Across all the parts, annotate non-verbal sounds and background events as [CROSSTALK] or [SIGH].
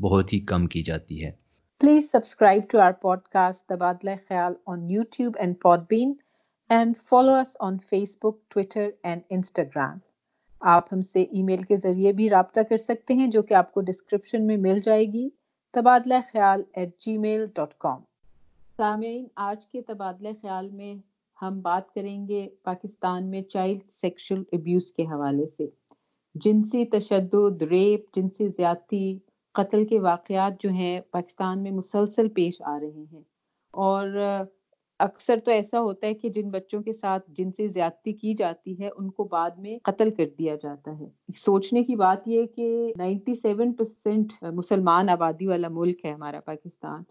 بہت ہی کم کی جاتی ہے۔ Please subscribe to our podcast Tabadla Khayal on YouTube and Podbean and follow us on Facebook Twitter and Instagram آپ ہم سے ای میل کے ذریعے بھی رابطہ کر سکتے ہیں، جو کہ آپ کو ڈسکرپشن میں مل جائے گی۔ تبادلہ خیال at G mile dot com سامعین، آج کے تبادلہ خیال میں ہم بات کریں گے پاکستان میں چائلڈ سیکشل ابیوز کے حوالے سے۔ جنسی تشدد ریپ جنسی زیادتی قتل کے واقعات جو ہیں پاکستان میں مسلسل پیش آ رہے ہیں۔ اور اکثر تو ایسا ہوتا ہے کہ جن بچوں کے ساتھ جن سے زیادتی کی جاتی ہے، ان کو بعد میں قتل کر دیا جاتا ہے۔ سوچنے کی بات یہ کہ نائنٹی سیون پرسینٹ مسلمان آبادی والا ملک ہے ہمارا پاکستان۔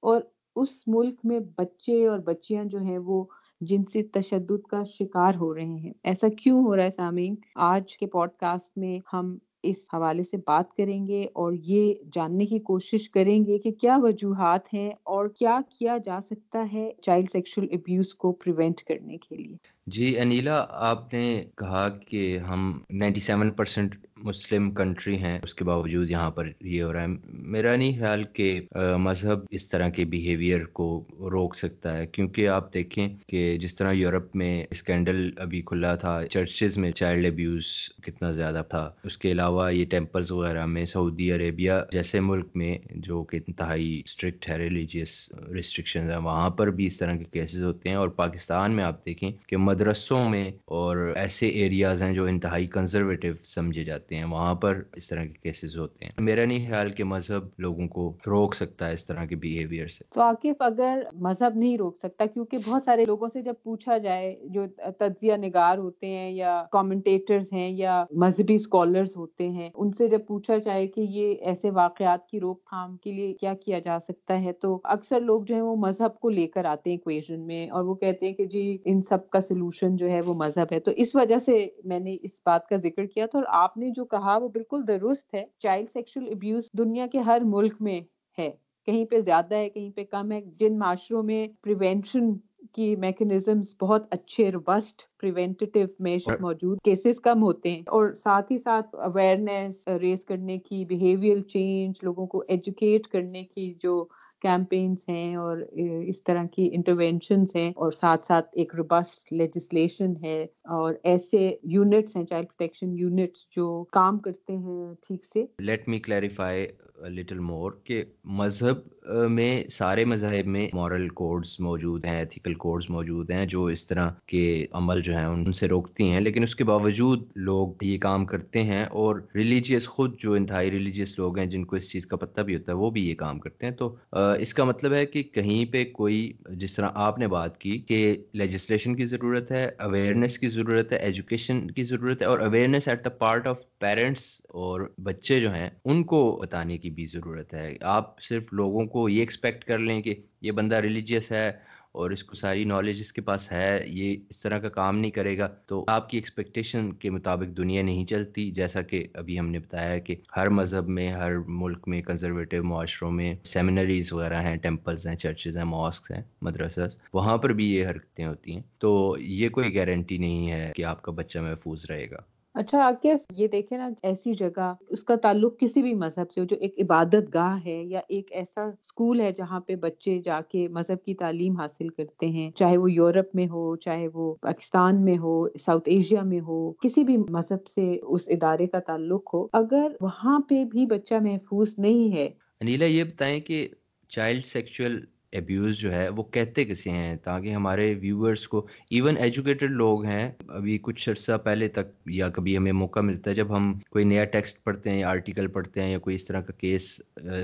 اور اس ملک میں بچے اور بچیاں جو ہیں وہ جنسی تشدد کا شکار ہو رہے ہیں۔ ایسا کیوں ہو رہا ہے سامعین؟ آج کے پوڈ کاسٹ میں ہم اس حوالے سے بات کریں گے اور یہ جاننے کی کوشش کریں گے کہ کیا وجوہات ہیں اور کیا کیا جا سکتا ہے چائلڈ سیکشل ابیوز کو پریونٹ کرنے کے لیے۔ جی انیلا، آپ نے کہا کہ ہم ninety seven percent Muslim country ہیں، اس کے باوجود یہاں پر یہ ہو رہا ہے۔ میرا نہیں خیال کہ مذہب اس طرح کے بیہیویئر کو روک سکتا ہے۔ کیونکہ آپ دیکھیں کہ جس طرح یورپ میں اسکینڈل ابھی کھلا تھا، چرچز میں چائلڈ ابیوز کتنا زیادہ تھا۔ اس کے علاوہ یہ ٹیمپلز وغیرہ میں، سعودی عربیہ جیسے ملک میں جو کہ انتہائی اسٹرکٹ ہے ریلیجیس ریسٹرکشن ہیں، وہاں پر بھی اس طرح کے کیسز ہوتے ہیں۔ اور پاکستان میں آپ دیکھیں کہ مدرسوں میں اور ایسے ایریاز ہیں جو انتہائی کنزرویٹو سمجھے جاتے ہیں، وہاں پر اس طرح کے کیسز ہوتے ہیں۔ میرا نہیں خیال کہ مذہب لوگوں کو روک سکتا ہے اس طرح کے بیہیویئر سے۔ تو عاقف اگر مذہب نہیں روک سکتا، کیونکہ بہت سارے لوگوں سے جب پوچھا جائے، جو تجزیہ نگار ہوتے ہیں یا کامنٹیٹرز ہیں یا مذہبی اسکالرز ہوتے ہیں، ان سے جب پوچھا جائے کہ یہ ایسے واقعات کی روک تھام کے لیے کیا کیا جا سکتا ہے، تو اکثر لوگ جو ہیں وہ مذہب کو لے کر آتے ہیں کویشن میں اور وہ کہتے ہیں کہ جی ان سب کا سلوشن جو ہے وہ مذہب ہے۔ تو اس وجہ سے میں نے اس بات کا ذکر کیا تھا اور آپ نے جو کہا وہ بالکل درست ہے۔ چائلڈ سیکشل ابیوز دنیا کے ہر ملک میں ہے۔ کہیں پہ زیادہ ہے، کہیں پہ کم ہے۔ جن معاشروں میں پریونشن کی میکنزمز بہت اچھے روبسٹ پریونٹیو میجر موجود کیسز کم ہوتے ہیں۔ اور ساتھ ہی ساتھ اویئرنیس ریز کرنے کی بیہیویئر چینج لوگوں کو ایجوکیٹ کرنے کی جو کیمپینس ہیں اور اس طرح کی انٹروینشنز ہیں اور ساتھ ساتھ ایک روبسٹ لیجسلیشن ہے اور ایسے یونٹس ہیں چائلڈ پروٹیکشن یونٹس جو کام کرتے ہیں ٹھیک سے۔ Let me clarify little more کہ مذہب میں سارے مذاہب میں مورل کوڈز موجود ہیں ایتھیکل کوڈز موجود ہیں، جو اس طرح کے عمل جو ہیں ان سے روکتی ہیں۔ لیکن اس کے باوجود لوگ یہ کام کرتے ہیں اور ریلیجیس خود جو انتہائی ریلیجیس لوگ ہیں جن کو اس چیز کا پتہ بھی ہوتا ہے، وہ بھی یہ کام کرتے ہیں۔ تو اس کا مطلب ہے کہ کہیں پہ کوئی، جس طرح آپ نے بات کی کہ لیجسلیشن کی ضرورت ہے اویئرنیس کی ضرورت ہے ایجوکیشن کی ضرورت ہے اور awareness at the part of parents اور بچے جو ہیں، ان کو بتانے کی بھی ضرورت ہے۔ آپ صرف لوگوں کو یہ ایکسپیکٹ کر لیں کہ یہ بندہ ریلیجیس ہے اور اس کو ساری نالج اس کے پاس ہے، یہ اس طرح کا کام نہیں کرے گا، تو آپ کی ایکسپیکٹیشن کے مطابق دنیا نہیں چلتی، جیسا کہ ابھی ہم نے بتایا کہ ہر مذہب میں، ہر ملک میں کنزرویٹو معاشروں میں سیمنریز وغیرہ ہیں ٹیمپلز ہیں چرچز ہیں ماسکس ہیں مدرسز وہاں پر بھی یہ حرکتیں ہوتی ہیں۔ تو یہ کوئی گارنٹی نہیں ہے کہ آپ کا بچہ محفوظ رہے گا۔ اچھا عاقف یہ دیکھیں نا، ایسی جگہ، اس کا تعلق کسی بھی مذہب سے جو ایک عبادت گاہ ہے یا ایک ایسا اسکول ہے جہاں پہ بچے جا کے مذہب کی تعلیم حاصل کرتے ہیں، چاہے وہ یورپ میں ہو، چاہے وہ پاکستان میں ہو، ساؤتھ ایشیا میں ہو، کسی بھی مذہب سے اس ادارے کا تعلق ہو، اگر وہاں پہ بھی بچہ محفوظ نہیں ہے۔ انیلا، یہ بتائیں کہ چائلڈ سیکچول ابیوز جو ہے وہ کہتے کسے ہیں تاکہ ہمارے ویورز کو ایون ایجوکیٹڈ لوگ ہیں، ابھی کچھ عرصہ پہلے تک یا کبھی ہمیں موقع ملتا ہے جب ہم کوئی نیا ٹیکسٹ پڑھتے ہیں یا آرٹیکل پڑھتے ہیں یا کوئی اس طرح کا کیس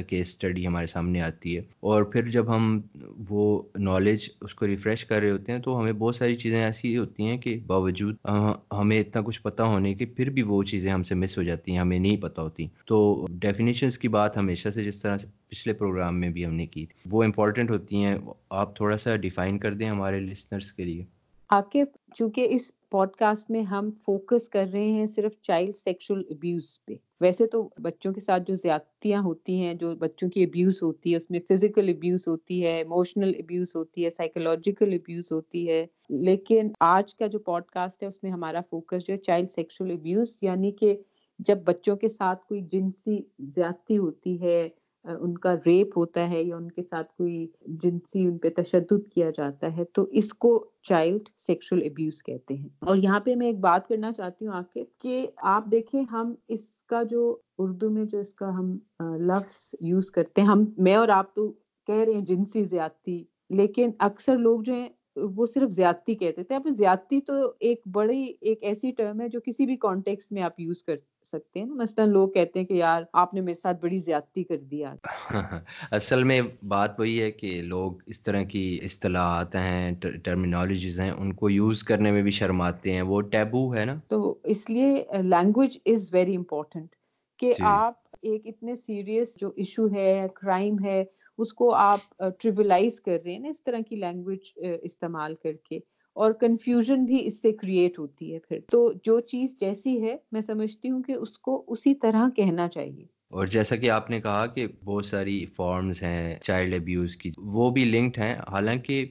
کیس اسٹڈی ہمارے سامنے آتی ہے۔ اور پھر جب ہم وہ نالج اس کو ریفریش کر رہے ہوتے ہیں تو ہمیں بہت ساری چیزیں ایسی ہوتی ہیں کہ باوجود ہمیں اتنا کچھ پتہ ہونے کے پھر بھی وہ چیزیں ہم سے مس ہو جاتی ہیں، ہمیں نہیں پتہ ہوتی۔ تو ڈیفینیشنس کی بات ہمیشہ سے جس طرح سے پچھلے پروگرام میں بھی ہم نے کی تھی، وہ امپورٹنٹ ہوتی ہیں، آپ تھوڑا سا ڈیفائن کر دیں ہمارے لسنرس کے لیے۔ عاقب چونکہ اس پوڈ کاسٹ میں ہم فوکس کر رہے ہیں صرف چائلڈ سیکشل ابیوز پہ۔ ویسے تو بچوں کے ساتھ جو زیادتیاں ہوتی ہیں، جو بچوں کی ابیوز ہوتی ہے، اس میں فزیکل ابیوز ہوتی ہے ایموشنل ابیوز ہوتی ہے سائیکولوجیکل ابیوز ہوتی ہے۔ لیکن آج کا جو پوڈ کاسٹ ہے، اس میں ہمارا فوکس جو ہے چائلڈ سیکشل ابیوز یعنی کہ جب بچوں کے ساتھ کوئی جنسی زیادتی ہوتی ہے ان کا ریپ ہوتا ہے یا ان کے ساتھ کوئی جنسی ان پہ تشدد کیا جاتا ہے، تو اس کو چائلڈ سیکشل ابیوز کہتے ہیں۔ اور یہاں پہ میں ایک بات کرنا چاہتی ہوں آپ کے کہ آپ دیکھیں ہم اس کا جو اردو میں جو اس کا ہم لفظ یوز کرتے ہیں، ہم، میں اور آپ تو کہہ رہے ہیں جنسی زیادتی، لیکن اکثر لوگ جو ہیں وہ صرف زیادتی کہتے تھے۔ آپ زیادتی تو ایک بڑی، ایک ایسی ٹرم ہے جو کسی بھی کانٹیکس میں آپ یوز کر سکتے ہیں؟ مثلا لوگ کہتے ہیں کہ یار آپ نے میرے ساتھ بڑی زیادتی کر دیا [LAUGHS] اصل میں بات وہی ہے کہ لوگ اس طرح کی اصطلاحات ہیں ٹرمینالوجیز ہیں ان کو یوز کرنے میں بھی شرماتے ہیں وہ ٹیبو ہے نا؟ تو اس لیے لینگویج از ویری امپورٹنٹ کہ جی. آپ ایک اتنے سیریس جو ایشو ہے کرائم ہے اس کو آپ ٹریولائز کر رہے ہیں نا اس طرح کی لینگویج استعمال کر کے۔ اور کنفیوژن بھی اس سے کریٹ ہوتی ہے پھر۔ تو جو چیز جیسی ہے، میں سمجھتی ہوں کہ اس کو اسی طرح کہنا چاہیے۔ اور جیسا کہ آپ نے کہا کہ بہت ساری فارمز ہیں چائلڈ ابیوز کی، وہ بھی لنکڈ ہیں۔ حالانکہ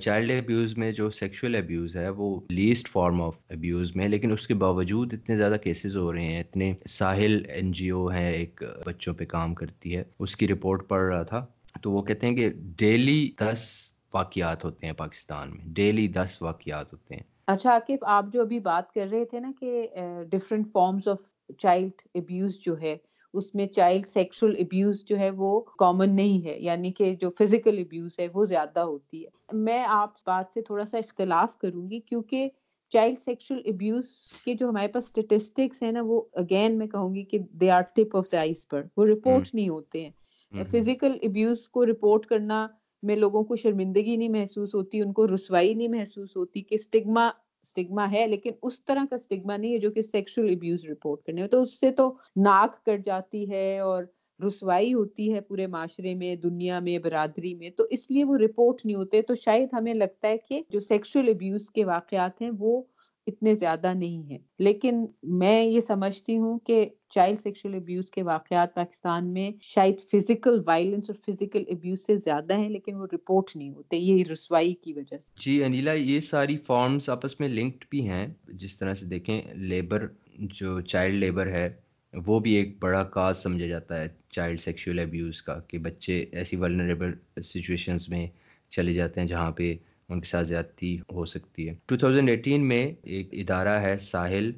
چائلڈ ابیوز میں جو سیکشل ابیوز ہے، وہ لیسٹ فارم آف ابیوز میں، لیکن اس کے باوجود اتنے زیادہ کیسز ہو رہے ہیں۔ اتنے ساحل این جی او ہے ایک بچوں پہ کام کرتی ہے۔ اس کی رپورٹ پڑھ رہا تھا۔ تو وہ کہتے ہیں کہ ڈیلی دس واقعات ہوتے ہیں پاکستان میں ڈیلی دس واقعات ہوتے ہیں۔ اچھا عاقب آپ جو ابھی بات کر رہے تھے نا کہ different forms of child abuse جو ہے اس میں چائلڈ سیکشل ابیوز جو ہے وہ کامن نہیں ہے یعنی کہ جو فزیکل ابیوز ہے وہ زیادہ ہوتی ہے۔ میں آپ بات سے تھوڑا سا اختلاف کروں گی کیونکہ چائلڈ سیکشل ابیوز کے جو ہمارے پاس اسٹیٹسٹکس ہیں نا وہ اگین میں کہوں گی کہ they are tip of the ice پر وہ رپورٹ نہیں ہوتے ہیں۔ فزیکل ابیوز کو رپورٹ کرنا میں لوگوں کو شرمندگی نہیں محسوس ہوتی، ان کو رسوائی نہیں محسوس ہوتی کہ اسٹگما اسٹگما ہے، لیکن اس طرح کا اسٹگما نہیں ہے جو کہ سیکشل ابیوز رپورٹ کرنے میں، تو اس سے تو ناک کٹ جاتی ہے اور رسوائی ہوتی ہے پورے معاشرے میں، دنیا میں، برادری میں، تو اس لیے وہ رپورٹ نہیں ہوتے، تو شاید ہمیں لگتا ہے کہ جو سیکشل ابیوز کے واقعات ہیں وہ اتنے زیادہ نہیں ہیں۔ لیکن میں یہ سمجھتی ہوں کہ چائلڈ سیکشل ابیوز کے واقعات پاکستان میں شاید فزیکل وائلنس اور فزیکل ابیوز سے زیادہ ہیں، لیکن وہ رپورٹ نہیں ہوتے یہ رسوائی کی وجہ سے۔ جی انیلا، یہ ساری فارمز آپس میں لنکڈ بھی ہیں۔ جس طرح سے دیکھیں لیبر جو چائلڈ لیبر ہے، وہ بھی ایک بڑا کاز سمجھا جاتا ہے چائلڈ سیکشل ابیوز کا، کہ بچے ایسی ولنریبل سچویشنز میں چلے جاتے ہیں جہاں پہ ان کے ساتھ زیادتی ہو سکتی ہے۔ 2018 میں ایک ادارہ ہے ساحل،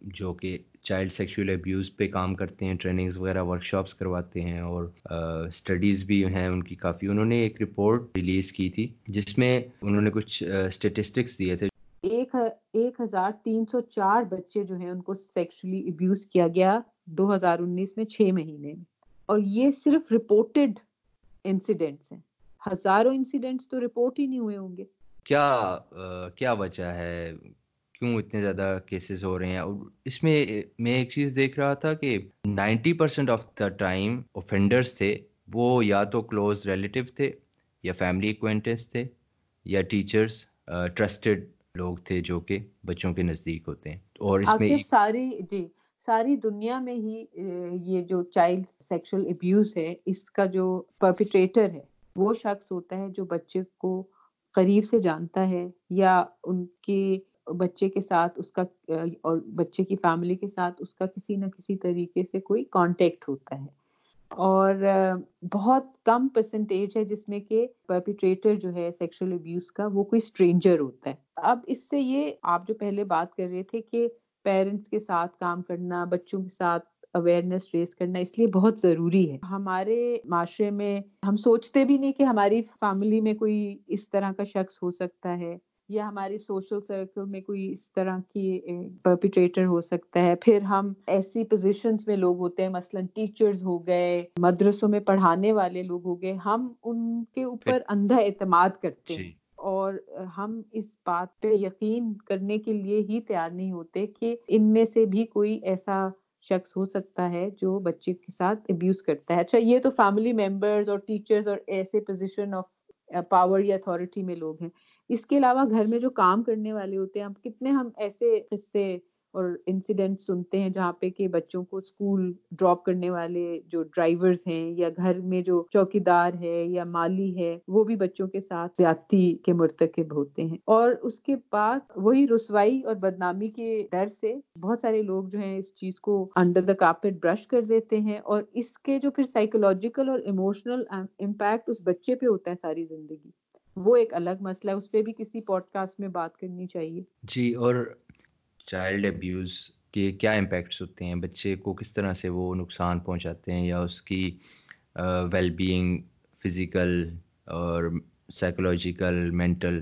جو کہ چائلڈ سیکشل ابیوز پہ کام کرتے ہیں ٹریننگز وغیرہ ورک شاپس کرواتے ہیں اور اسٹڈیز بھی ہیں ان کی کافی۔ انہوں نے ایک رپورٹ ریلیز کی تھی، جس میں انہوں نے کچھ اسٹیٹسٹکس دیے تھے۔ ایک ایک ہزار تین سو چار بچے جو ہیں، ان کو سیکشلی ابیوز کیا گیا دو ہزار انیس میں چھ مہینے میں۔ اور یہ صرف رپورٹڈ انسیڈنٹس ہیں۔ ہزاروں انسیڈنٹس تو رپورٹ ہی نہیں ہوئے ہوں گے۔ کیا کیا وجہ ہے؟ کیوں اتنے زیادہ کیسز ہو رہے ہیں؟ اور اس میں میں ایک چیز دیکھ رہا تھا کہ ninety percent of the time offenders تھے وہ یا تو کلوز ریلیٹیو تھے یا فیملی ایکوینٹنس تھے یا ٹیچرس ٹرسٹڈ لوگ تھے جو کہ بچوں کے نزدیک ہوتے ہیں۔ اور اس میں ساری جی ساری دنیا میں ہی یہ جو چائلڈ سیکشل ابیوز ہے اس کا جو پرپیٹریٹر ہے وہ شخص ہوتا ہے جو بچے کو قریب سے جانتا ہے یا ان کے بچے کے ساتھ اس کا، اور بچے کی فیملی کے ساتھ اس کا کسی نہ کسی طریقے سے کوئی کانٹیکٹ ہوتا ہے۔ اور بہت کم پرسنٹیج ہے جس میں کہ پرپیٹریٹر جو ہے سیکشل ابیوز کا وہ کوئی اسٹرینجر ہوتا ہے۔ اب اس سے یہ آپ جو پہلے بات کر رہے تھے کہ پیرنٹس کے ساتھ کام کرنا، بچوں کے ساتھ اویئرنیس ریز کرنا اس لیے بہت ضروری ہے۔ ہمارے معاشرے میں ہم سوچتے بھی نہیں کہ ہماری فیملی میں کوئی اس طرح کا شخص ہو سکتا ہے یا ہماری سوشل سرکل میں کوئی اس طرح کی پرپیٹریٹر ہو سکتا ہے۔ پھر ہم ایسی پوزیشنز میں لوگ ہوتے ہیں مثلا ٹیچرز ہو گئے مدرسوں میں پڑھانے والے لوگ ہو گئے ہم ان کے اوپر اندھا اعتماد کرتے ہیں۔ اور ہم اس بات پہ یقین کرنے کے لیے ہی تیار نہیں ہوتے کہ ان میں سے بھی کوئی ایسا شخص ہو سکتا ہے جو بچے کے ساتھ ابیوز کرتا ہے۔ اچھا یہ تو فیملی ممبرز اور ٹیچرز اور ایسے پوزیشن آف پاور یا اتھارٹی میں لوگ ہیں۔ اس کے علاوہ گھر میں جو کام کرنے والے ہوتے ہیں اب کتنے ہم ایسے قصے اور انسیڈنٹ سنتے ہیں جہاں پہ کہ بچوں کو اسکول ڈراپ کرنے والے جو ڈرائیورز ہیں یا گھر میں جو چوکی دار ہے یا مالی ہے، وہ بھی بچوں کے ساتھ زیادتی کے مرتکب ہوتے ہیں۔ اور اس کے بعد وہی رسوائی اور بدنامی کے ڈر سے بہت سارے لوگ جو ہیں اس چیز کو انڈر دا کارپیٹ برش کر دیتے ہیں اور اس کے جو پھر سائیکولوجیکل اور ایموشنل امپیکٹ um, اس بچے پہ ہوتا ہے ساری زندگی۔ وہ ایک الگ مسئلہ ہے، اس پہ بھی کسی پوڈ کاسٹ میں بات کرنی چاہیے۔ جی اور چائلڈ ابیوز کے کیا امپیکٹس ہوتے ہیں؟ بچے کو کس طرح سے وہ نقصان پہنچاتے ہیں یا اس کی ویل بینگ فزیکل اور سائیکولوجیکل مینٹل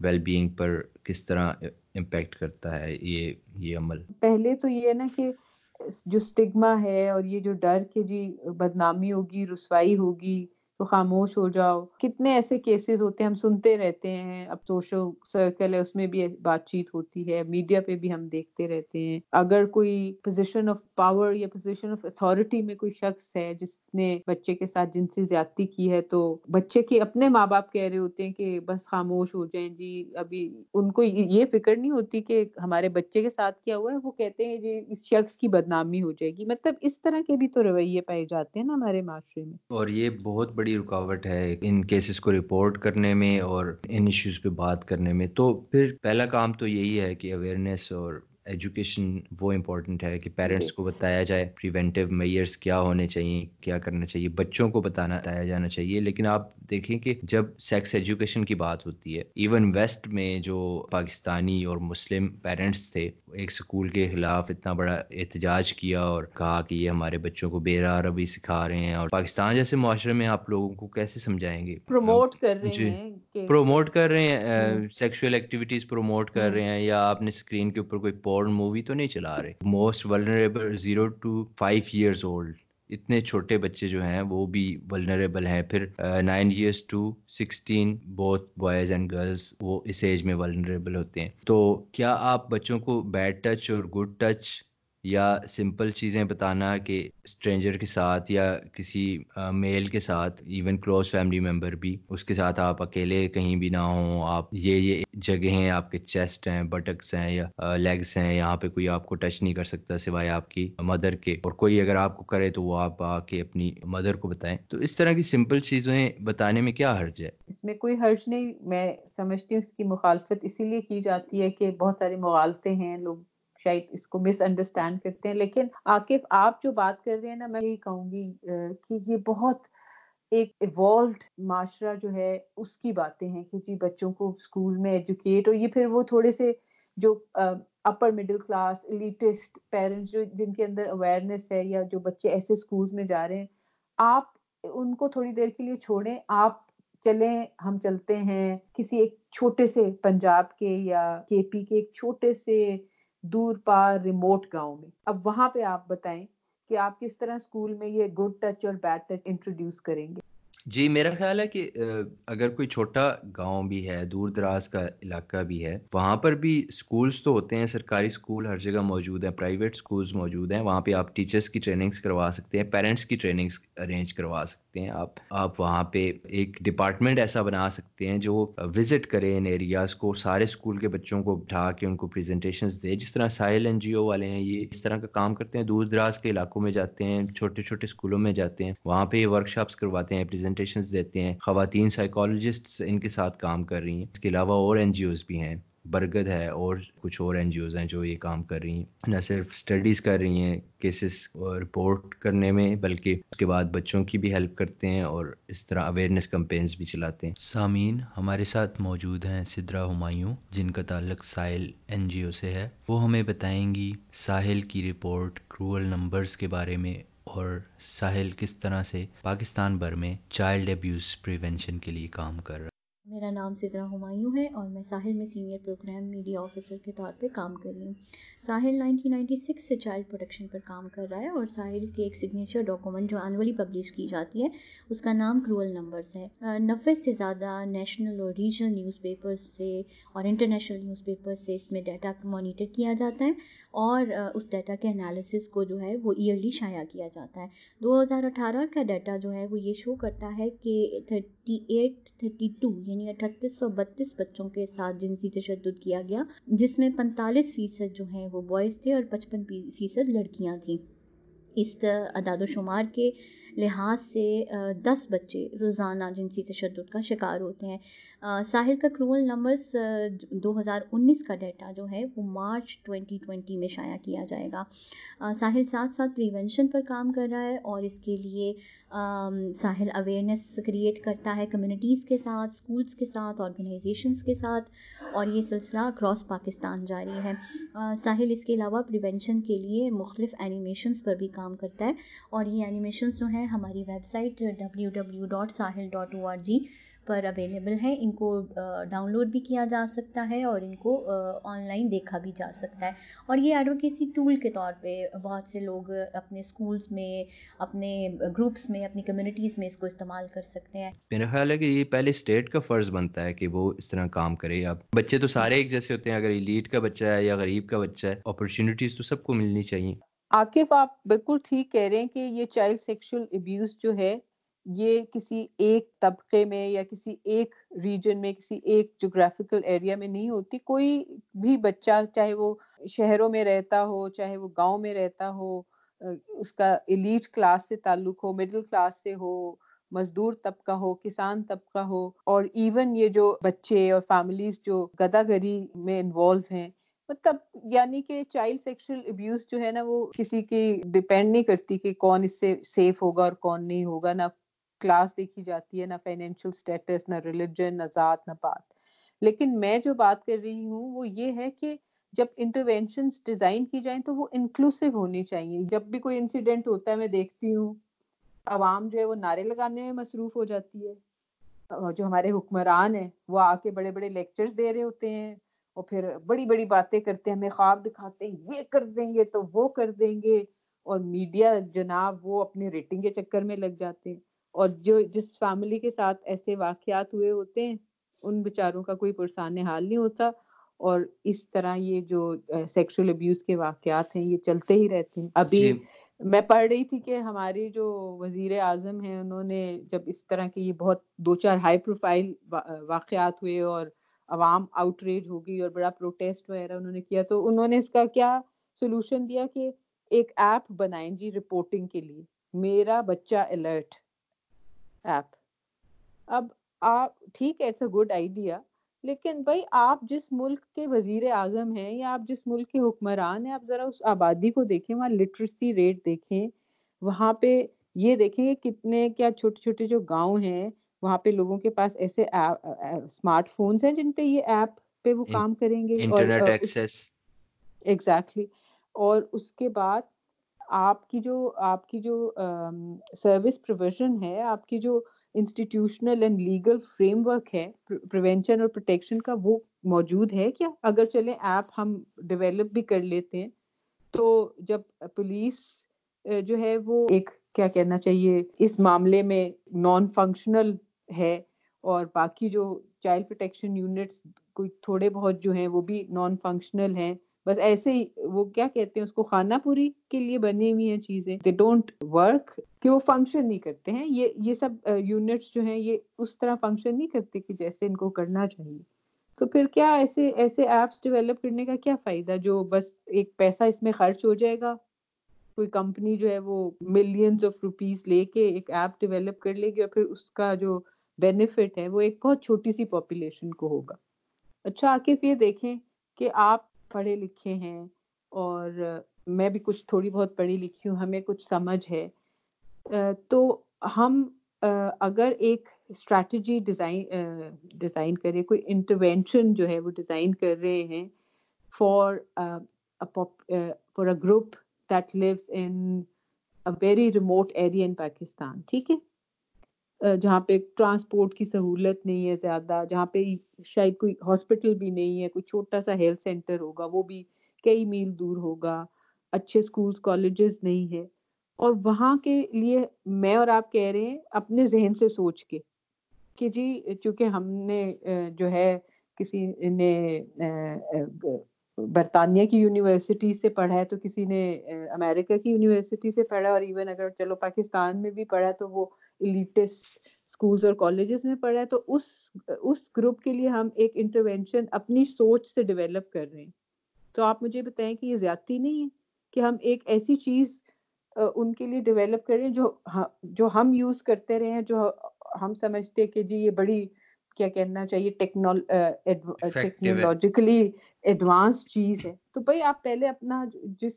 ویل بینگ پر کس طرح امپیکٹ کرتا ہے یہ یہ عمل؟ پہلے تو یہ ہے نا کہ جو اسٹگما ہے اور یہ جو ڈر کہ جی بدنامی ہوگی، رسوائی ہوگی تو خاموش ہو جاؤ۔ کتنے ایسے کیسز ہوتے ہیں ہم سنتے رہتے ہیں۔ اب سوشل سرکل ہے، اس میں بھی بات چیت ہوتی ہے۔ میڈیا پہ بھی ہم دیکھتے رہتے ہیں۔ اگر کوئی پوزیشن آف پاور یا پوزیشن آف اتھارٹی میں کوئی شخص ہے، جس نے بچے کے ساتھ جن سے زیادتی کی ہے، تو بچے کے اپنے ماں باپ کہہ رہے ہوتے ہیں کہ بس خاموش ہو جائیں۔ جی ابھی ان کو یہ فکر نہیں ہوتی کہ ہمارے بچے کے ساتھ کیا ہوا ہے۔ وہ کہتے ہیں جی اس شخص کی بدنامی ہو جائے گی۔ مطلب اس طرح کے بھی تو رویے پائے جاتے ہیں نا ہمارے معاشرے میں۔ اور یہ بہت بڑی رکاوٹ ہے ان کیسز کو رپورٹ کرنے میں اور ان ایشوز پہ بات کرنے میں۔ تو پھر پہلا کام تو یہی ہے کہ اویئرنیس اور ایجوکیشن وہ امپورٹنٹ ہے کہ پیرنٹس کو بتایا جائے پریونٹیو میئرس کیا ہونے چاہیے کیا کرنا چاہیے بچوں کو بتانا بتایا جانا چاہیے۔ لیکن آپ دیکھیں کہ جب سیکس ایجوکیشن کی بات ہوتی ہے ایون ویسٹ میں جو پاکستانی اور مسلم پیرنٹس تھے ایک اسکول کے خلاف اتنا بڑا احتجاج کیا اور کہا کہ یہ ہمارے بچوں کو بے عربی سکھا رہے ہیں اور پاکستان جیسے معاشرے میں آپ لوگوں کو کیسے سمجھائیں گے؟ پروموٹ کر رہے جی۔ ہیں۔ پروموٹ کر رہے ہیں سیکشل ایکٹیویٹیز پروموٹ کر رہے ہیں یا آپ نے اسکرین کے اوپر کوئی پورن مووی تو نہیں چلا رہے most vulnerable zero to five years old اتنے چھوٹے بچے جو ہیں وہ بھی ولنریبل ہیں پھر nine years to sixteen both boys and girls وہ اس ایج میں ولنریبل ہوتے ہیں تو کیا آپ بچوں کو بیڈ ٹچ اور گڈ ٹچ یا سمپل چیزیں بتانا کہ اسٹرینجر کے ساتھ یا کسی میل کے ساتھ ایون کلوز فیملی ممبر بھی، اس کے ساتھ آپ اکیلے کہیں بھی نہ ہوں، آپ، یہ یہ جگہ ہیں، آپ کے چیسٹ ہیں بٹکس ہیں یا لیگس ہیں، یہاں پہ کوئی آپ کو ٹچ نہیں کر سکتا سوائے آپ کی مدر کے۔ اور کوئی اگر آپ کو کرے تو وہ آپ آ کے اپنی مدر کو بتائیں۔ تو اس طرح کی سمپل چیزیں بتانے میں کیا حرج ہے؟ اس میں کوئی حرج نہیں، میں سمجھتی ہوں اس کی مخالفت اسی لیے کی جاتی ہے کہ بہت سارے مغالطے ہیں، لوگ شاید اس کو مس انڈرسٹینڈ کرتے ہیں۔ لیکن عاقف آپ جو بات کر رہے ہیں نا، میں یہی کہوں گی کہ یہ بہت ایک ایوالوڈ معاشرہ جو ہے، اس کی باتیں ہیں کہ جی بچوں کو اسکول میں ایجوکیٹ اور یہ پھر وہ تھوڑے سے جو upper middle class latest parents جو، جن کے اندر اویئرنیس ہے یا جو بچے ایسے اسکولس میں جا رہے ہیں، آپ ان کو تھوڑی دیر کے لیے چھوڑیں۔ آپ چلیں، ہم چلتے ہیں۔ کسی ایک چھوٹے سے پنجاب کے یا کے پی کے ایک چھوٹے سے دور پار ریموٹ گاؤں میں۔ اب وہاں پہ آپ بتائیں کہ آپ کس طرح اسکول میں یہ گڈ ٹچ اور بیڈ ٹچ انٹروڈیوس کریں گے؟ جی میرا خیال ہے کہ اگر کوئی چھوٹا گاؤں بھی ہے، دور دراز کا علاقہ بھی ہے، وہاں پر بھی اسکولس تو ہوتے ہیں، سرکاری اسکول ہر جگہ موجود ہیں پرائیویٹ اسکولس موجود ہیں، وہاں پہ آپ ٹیچرس کی ٹریننگس کروا سکتے ہیں پیرنٹس کی ٹریننگس ارینج کروا سکتے ہیں۔ آپ آپ وہاں پہ ایک ڈپارٹمنٹ ایسا بنا سکتے ہیں جو وزٹ کرے ان ایریاز کو، سارے اسکول کے بچوں کو بٹھا کے ان کو پریزنٹیشنز دے۔ جس طرح ساحل این جی او والے ہیں، یہ اس طرح کا کام کرتے ہیں۔ دور دراز کے علاقوں میں جاتے ہیں، چھوٹے چھوٹے اسکولوں میں جاتے ہیں۔ وہاں پہ یہ ورک شاپس کرواتے ہیں دیتے ہیں۔ خواتین سائیکالوجسٹ ان کے ساتھ کام کر رہی ہیں۔ اس کے علاوہ اور این جی اوز بھی ہیں۔ برگد ہے اور کچھ اور این جی اوز ہیں جو یہ کام کر رہی ہیں، نہ صرف اسٹڈیز کر رہی ہیں کیسز رپورٹ کرنے میں، بلکہ اس کے بعد بچوں کی بھی ہیلپ کرتے ہیں اور اس طرح اویئرنیس کمپینز بھی چلاتے ہیں۔ سامعین، ہمارے ساتھ موجود ہیں سدرا ہمایوں، جن کا تعلق ساحل این جی او سے ہے۔ وہ ہمیں بتائیں گی ساحل کی رپورٹ کرول نمبرز کے بارے میں اور ساحل کس طرح سے پاکستان بھر میں چائلڈ ابیوز پریونشن کے لیے کام کر رہا میرا نام سدرا ہمایوں ہے اور میں ساحل میں سینئر پروگرام میڈیا آفیسر کے طور پہ کام کر رہی ہوں۔ ساحل نائنٹین نائنٹی سکس سے چائلڈ پروٹیکشن پر کام کر رہا ہے اور ساحل کے ایک سگنیچر ڈاکومنٹ جو انولی پبلش کی جاتی ہے، اس کا نام کرول نمبرز ہے۔ نوے سے زیادہ نیشنل اور ریجنل نیوز پیپرز سے اور انٹرنیشنل نیوز پیپر سے اس میں ڈیٹا مانیٹر کیا جاتا ہے۔ اور اس ڈیٹا کے انالیسس کو جو ہے وہ ایئرلی شائع کیا جاتا ہے۔ دو ہزار اٹھارہ کا ڈیٹا جو ہے وہ یہ شو کرتا ہے کہ تھرٹی ایٹ تھرٹی ٹو یعنی اٹھتیس سو بتیس بچوں کے ساتھ جنسی تشدد کیا گیا، جس میں پینتالیس فیصد جو ہیں وہ بوائز تھے اور پچپن فیصد لڑکیاں تھیں۔ اس اداد و شمار کے لحاظ سے دس بچے روزانہ جنسی تشدد کا شکار ہوتے ہیں۔ ساحل کا کرول نمبرز دو ہزار انیس کا ڈیٹا جو ہے وہ مارچ ٹوینٹی ٹوینٹی میں شائع کیا جائے گا۔ ساحل ساتھ ساتھ پریونشن پر کام کر رہا ہے اور اس کے لیے ساحل اویئرنیس کریٹ کرتا ہے کمیونٹیز کے ساتھ اسکولس کے ساتھ آرگنائزیشنس کے ساتھ اور یہ سلسلہ اکراس پاکستان جاری ہے۔ ساحل اس کے علاوہ پریونشن کے لیے مختلف اینیمیشنس پر بھی کام کرتا ہے اور یہ اینیمیشنس جو ہیں ہماری website W W dot Sahil dot O R G پر اویلیبل ہے ان کو ڈاؤن لوڈ بھی کیا جا سکتا ہے اور ان کو آن لائن دیکھا بھی جا سکتا ہے۔ اور یہ ایڈوکیسی ٹول کے طور پہ بہت سے لوگ اپنے اسکولس میں اپنے گروپس میں اپنی کمیونٹیز میں اس کو استعمال کر سکتے ہیں۔ میرا خیال ہے کہ یہ پہلے اسٹیٹ کا فرض بنتا ہے کہ وہ اس طرح کام کرے۔ اب بچے تو سارے ایک جیسے ہوتے ہیں۔ اگر ایلیٹ کا بچہ ہے یا غریب کا بچہ ہے اپرچونیٹیز تو سب کو ملنی چاہیے۔ عاقف آپ بالکل ٹھیک کہہ رہے ہیں کہ یہ چائلڈ سیکشل ابیوز جو ہے یہ کسی ایک طبقے میں یا کسی ایک ریجن میں، کسی ایک جغرافیکل ایریا میں نہیں ہوتی۔ کوئی بھی بچہ چاہے وہ شہروں میں رہتا ہو، چاہے وہ گاؤں میں رہتا ہو، اس کا ایلیٹ کلاس سے تعلق ہو مڈل کلاس سے ہو، مزدور طبقہ ہو، کسان طبقہ ہو۔ اور ایون یہ جو بچے اور فیملیز جو گدا گری میں انوالو ہیں مطلب یعنی کہ چائلڈ سیکشل ابیوز جو ہے نا، وہ کسی کی ڈپینڈ نہیں کرتی کہ کون اس سے سیف ہوگا اور کون نہیں ہوگا، نہ کلاس دیکھی جاتی ہے، نہ فائنینشیل اسٹیٹس نہ ریلیجن نہ ذات، نہ بات۔ لیکن میں جو بات کر رہی ہوں، وہ یہ ہے کہ جب انٹروینشنز ڈیزائن کی جائیں تو وہ انکلوسیو ہونی چاہیے۔ جب بھی کوئی انسیڈنٹ ہوتا ہے، میں دیکھتی ہوں، عوام جو ہے، وہ نعرے لگانے میں مصروف ہو جاتی ہے۔ اور جو ہمارے حکمران ہیں، وہ آ کے بڑے بڑے لیکچرز دے رہے ہوتے ہیں اور پھر بڑی بڑی باتیں کرتے ہیں، ہمیں خواب دکھاتے ہیں، یہ کر دیں گے تو وہ کر دیں گے۔ اور میڈیا جناب وہ اپنے ریٹنگ کے چکر میں لگ جاتے ہیں۔ اور جو جس فیملی کے ساتھ ایسے واقعات ہوئے ہوتے ہیں ان بیچاروں کا کوئی پرسان حال نہیں ہوتا۔ اور اس طرح یہ جو سیکشل ابیوز کے واقعات ہیں یہ چلتے ہی رہتے ہیں۔ ابھی جی. میں پڑھ رہی تھی کہ ہماری جو وزیر اعظم ہیں انہوں نے جب اس طرح کی یہ بہت دو چار ہائی پروفائل واقعات ہوئے اور عوام آؤٹ ریج ہوگی اور بڑا پروٹیسٹ وغیرہ انہوں نے کیا تو انہوں نے اس کا کیا سولوشن دیا کہ ایک ایپ بنائیں جی رپورٹنگ کے لیے۔ میرا بچہ الرٹ ایپ اب آپ ٹھیک ہے اٹس اے گڈ آئیڈیا لیکن بھائی آپ جس ملک کے وزیر اعظم ہیں یا آپ جس ملک کے حکمران ہیں آپ ذرا اس آبادی کو دیکھیں وہاں لٹریسی ریٹ دیکھیں وہاں پہ یہ دیکھیں کہ کتنے کیا چھوٹے چھوٹے جو گاؤں ہیں وہاں پہ لوگوں کے پاس ایسے اسمارٹ فونس ہیں جن پہ یہ ایپ پہ وہ کام کریں گے ایگزیکٹلی اور اس کے بعد آپ کی جو، آپ کی جو سروس پروویژن ہے، آپ کی جو institutional and legal framework ہے پریونشن اور پروٹیکشن کا وہ موجود ہے کیا؟ اگر چلیں ایپ ہم ڈیولپ بھی کر لیتے ہیں، تو جب پولیس جو ہے وہ ایک کیا کہنا چاہیے، اس معاملے میں نان فنکشنل ہے اور باقی جو چائلڈ پروٹیکشن یونٹس کوئی تھوڑے بہت جو ہیں وہ بھی نان فنکشنل ہیں بس ایسے ہی وہ کیا کہتے ہیں، اس کو خانہ پوری کے لیے بنی ہوئی ہیں چیزیں۔ دے ڈونٹ ورک کہ وہ فنکشن نہیں کرتے ہیں۔ یہ یہ سب یونٹس جو ہیں، یہ اس طرح فنکشن نہیں کرتے کہ جیسے ان کو کرنا چاہیے۔ تو پھر کیا ایسے ایسے ایپس ڈیولپ کرنے کا کیا فائدہ؟ جو بس ایک پیسہ اس میں خرچ ہو جائے گا۔ کوئی کمپنی جو ہے وہ ملینز آف روپیز لے کے ایک ایپ ڈیولپ کر لے گی اور پھر اس کا جو بینیفٹ ہے وہ ایک بہت چھوٹی سی پاپولیشن کو ہوگا۔ اچھا عاقف یہ دیکھیں کہ آپ پڑھے لکھے ہیں اور میں بھی کچھ تھوڑی بہت پڑھی لکھی ہوں، ہمیں کچھ سمجھ ہے۔ تو ہم اگر ایک اسٹریٹجی ڈیزائن ڈیزائن کرے کوئی انٹروینشن جو ہے وہ ڈیزائن کر رہے ہیں for for a group that lives in very remote area in Pakistan ٹھیک ہے؟ جہاں پہ ٹرانسپورٹ کی سہولت نہیں ہے زیادہ، جہاں پہ شاید کوئی ہاسپٹل بھی نہیں ہے، کوئی چھوٹا سا ہیلتھ سینٹر ہوگا، وہ بھی کئی میل دور ہوگا، اچھے اسکولس کالجز نہیں ہے۔ اور وہاں کے لیے میں اور آپ کہہ رہے ہیں، اپنے ذہن سے سوچ کے کہ جی چونکہ ہم نے جو ہے، کسی نے برطانیہ کی یونیورسٹی سے پڑھا ہے تو کسی نے امریکہ کی یونیورسٹی سے پڑھا اور ایون اگر چلو پاکستان میں بھی پڑھا تو وہ ایلیٹسٹ اسکولز اور کالجز میں پڑھا ہے، تو اس اس گروپ کے لیے ہم ایک انٹروینشن اپنی سوچ سے ڈیولپ کر رہے ہیں۔ تو آپ مجھے بتائیں کہ یہ زیادتی نہیں ہے کہ ہم ایک ایسی چیز ان کے لیے ڈیولپ کر رہے ہیں جو جو ہم یوز کرتے رہے ہیں، جو ہم سمجھتے کہ جی یہ بڑی کیا کہنا چاہیے ٹیکنالوجیکلی ایڈوانس چیز ہے۔ تو بھائی آپ پہلے اپنا جس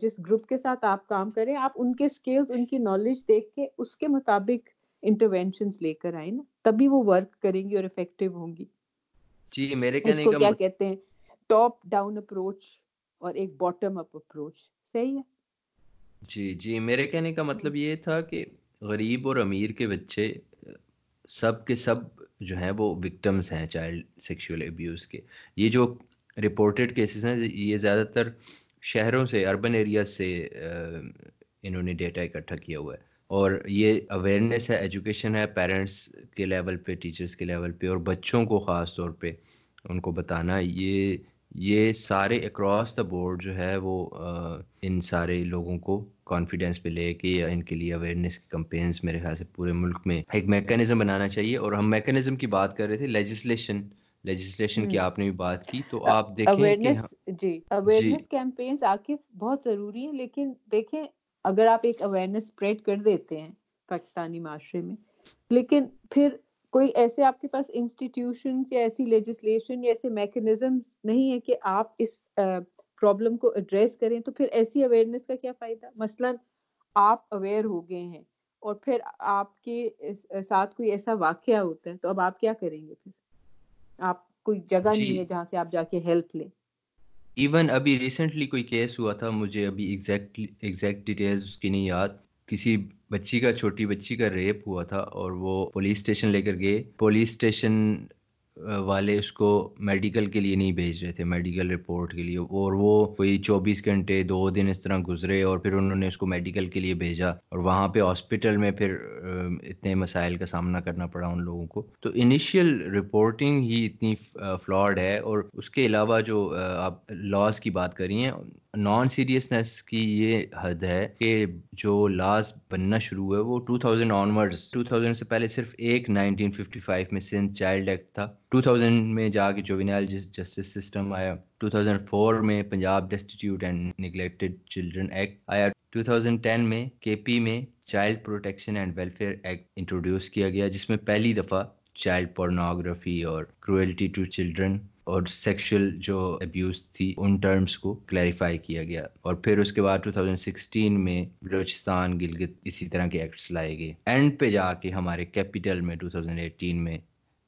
جس گروپ کے ساتھ آپ کام کریں آپ ان کے اسکلز ان کی نالج دیکھ کے اس کے مطابق انٹروینشن لے کر آئے نا تبھی وہ ورک کریں گی اور افیکٹو ہوں گی۔ جی میرے کہنے کا کیا کہتے ہیں؟ ٹاپ ڈاؤن اپروچ اور ایک باٹم اپ اپروچ صحیح ہے؟ جی جی میرے کہنے کا مطلب یہ تھا کہ غریب اور امیر کے بچے سب کے سب جو ہیں وہ وکٹمس ہیں چائلڈ سیکشول ابیوز کے۔ یہ جو رپورٹڈ کیسز ہیں، یہ زیادہ تر شہروں سے اربن ایریاز سے انہوں نے ڈیٹا اکٹھا کیا ہوا ہے۔ اور یہ اویئرنیس ہے ایجوکیشن ہے پیرنٹس کے لیول پہ ٹیچرس کے لیول پہ، اور بچوں کو خاص طور پہ ان کو بتانا۔ یہ یہ سارے اکراس دا بورڈ جو ہے وہ ان سارے لوگوں کو کانفیڈینس پہ لے کے یا ان کے لیے اویئرنیس کی کمپینس میرے خیال سے پورے ملک میں ایک میکینزم بنانا چاہیے اور ہم میکینزم کی بات کر رہے تھے لیجسلیشن لیجسلیشن کی آپ نے بھی بات کی تو آپ دیکھیں کہ جی اویئرنیس کیمپینز عاقف بہت ضروری ہے لیکن دیکھیں اگر آپ ایک اویئرنیس اسپریڈ کر دیتے ہیں پاکستانی معاشرے میں لیکن پھر کوئی ایسے آپ کے پاس انسٹیٹیوشن یا ایسی لیجسلیشن یا ایسے میکنزم نہیں ہے کہ آپ اس پرابلم کو ایڈریس کریں تو پھر ایسی اویئرنیس کا کیا فائدہ؟ مثلا آپ اویئر ہو گئے ہیں اور پھر آپ کے ساتھ کوئی ایسا واقعہ ہوتا ہے تو اب آپ کیا کریں گے پھر؟ آپ کوئی جگہ جی. نہیں ہے جہاں سے آپ جا کے ہیلپ لیں۔ ایون ابھی ریسنٹلی کوئی کیس ہوا تھا مجھے ابھی ایگزیکٹ ایگزیکٹ ڈیٹیلز اس کی نہیں یاد۔ کسی بچی کا چھوٹی بچی کا ریپ ہوا تھا اور وہ پولیس اسٹیشن لے کر گئے۔ پولیس اسٹیشن والے اس کو میڈیکل کے لیے نہیں بھیج رہے تھے میڈیکل رپورٹ کے لیے، اور وہ کوئی چوبیس گھنٹے، دو دن اس طرح گزرے اور پھر انہوں نے اس کو میڈیکل کے لیے بھیجا اور وہاں پہ ہاسپٹل میں پھر اتنے مسائل کا سامنا کرنا پڑا ان لوگوں کو۔ تو انیشیل رپورٹنگ ہی اتنی فلاڈ ہے اور اس کے علاوہ جو آپ لاس کی بات کری ہیں نان سیریسنیس کی یہ حد ہے کہ جو لاس بننا شروع ہوئے وہ 2000 آنورڈز 2000 سے پہلے صرف ایک 1955 میں سندھ چائلڈ ایکٹ تھا۔ 2000 میں جا کے جوینائل جسٹس سسٹم آیا۔ 2004 میں Punjab destitute and neglected children act آیا۔ 2010 میں کے پی میں child protection and welfare act introduce کیا گیا، جس میں پہلی دفعہ چائلڈ پورنوگرافی اور کروئلٹی ٹو چلڈرن اور سیکشل جو ابیوز تھی ان ٹرمز کو کلیریفائی کیا گیا۔ اور پھر اس کے بعد 2016 میں بلوچستان، گلگت اسی طرح کے ایکٹس لائے گئے۔ اینڈ پہ جا کے ہمارے کیپیٹل میں 2018 میں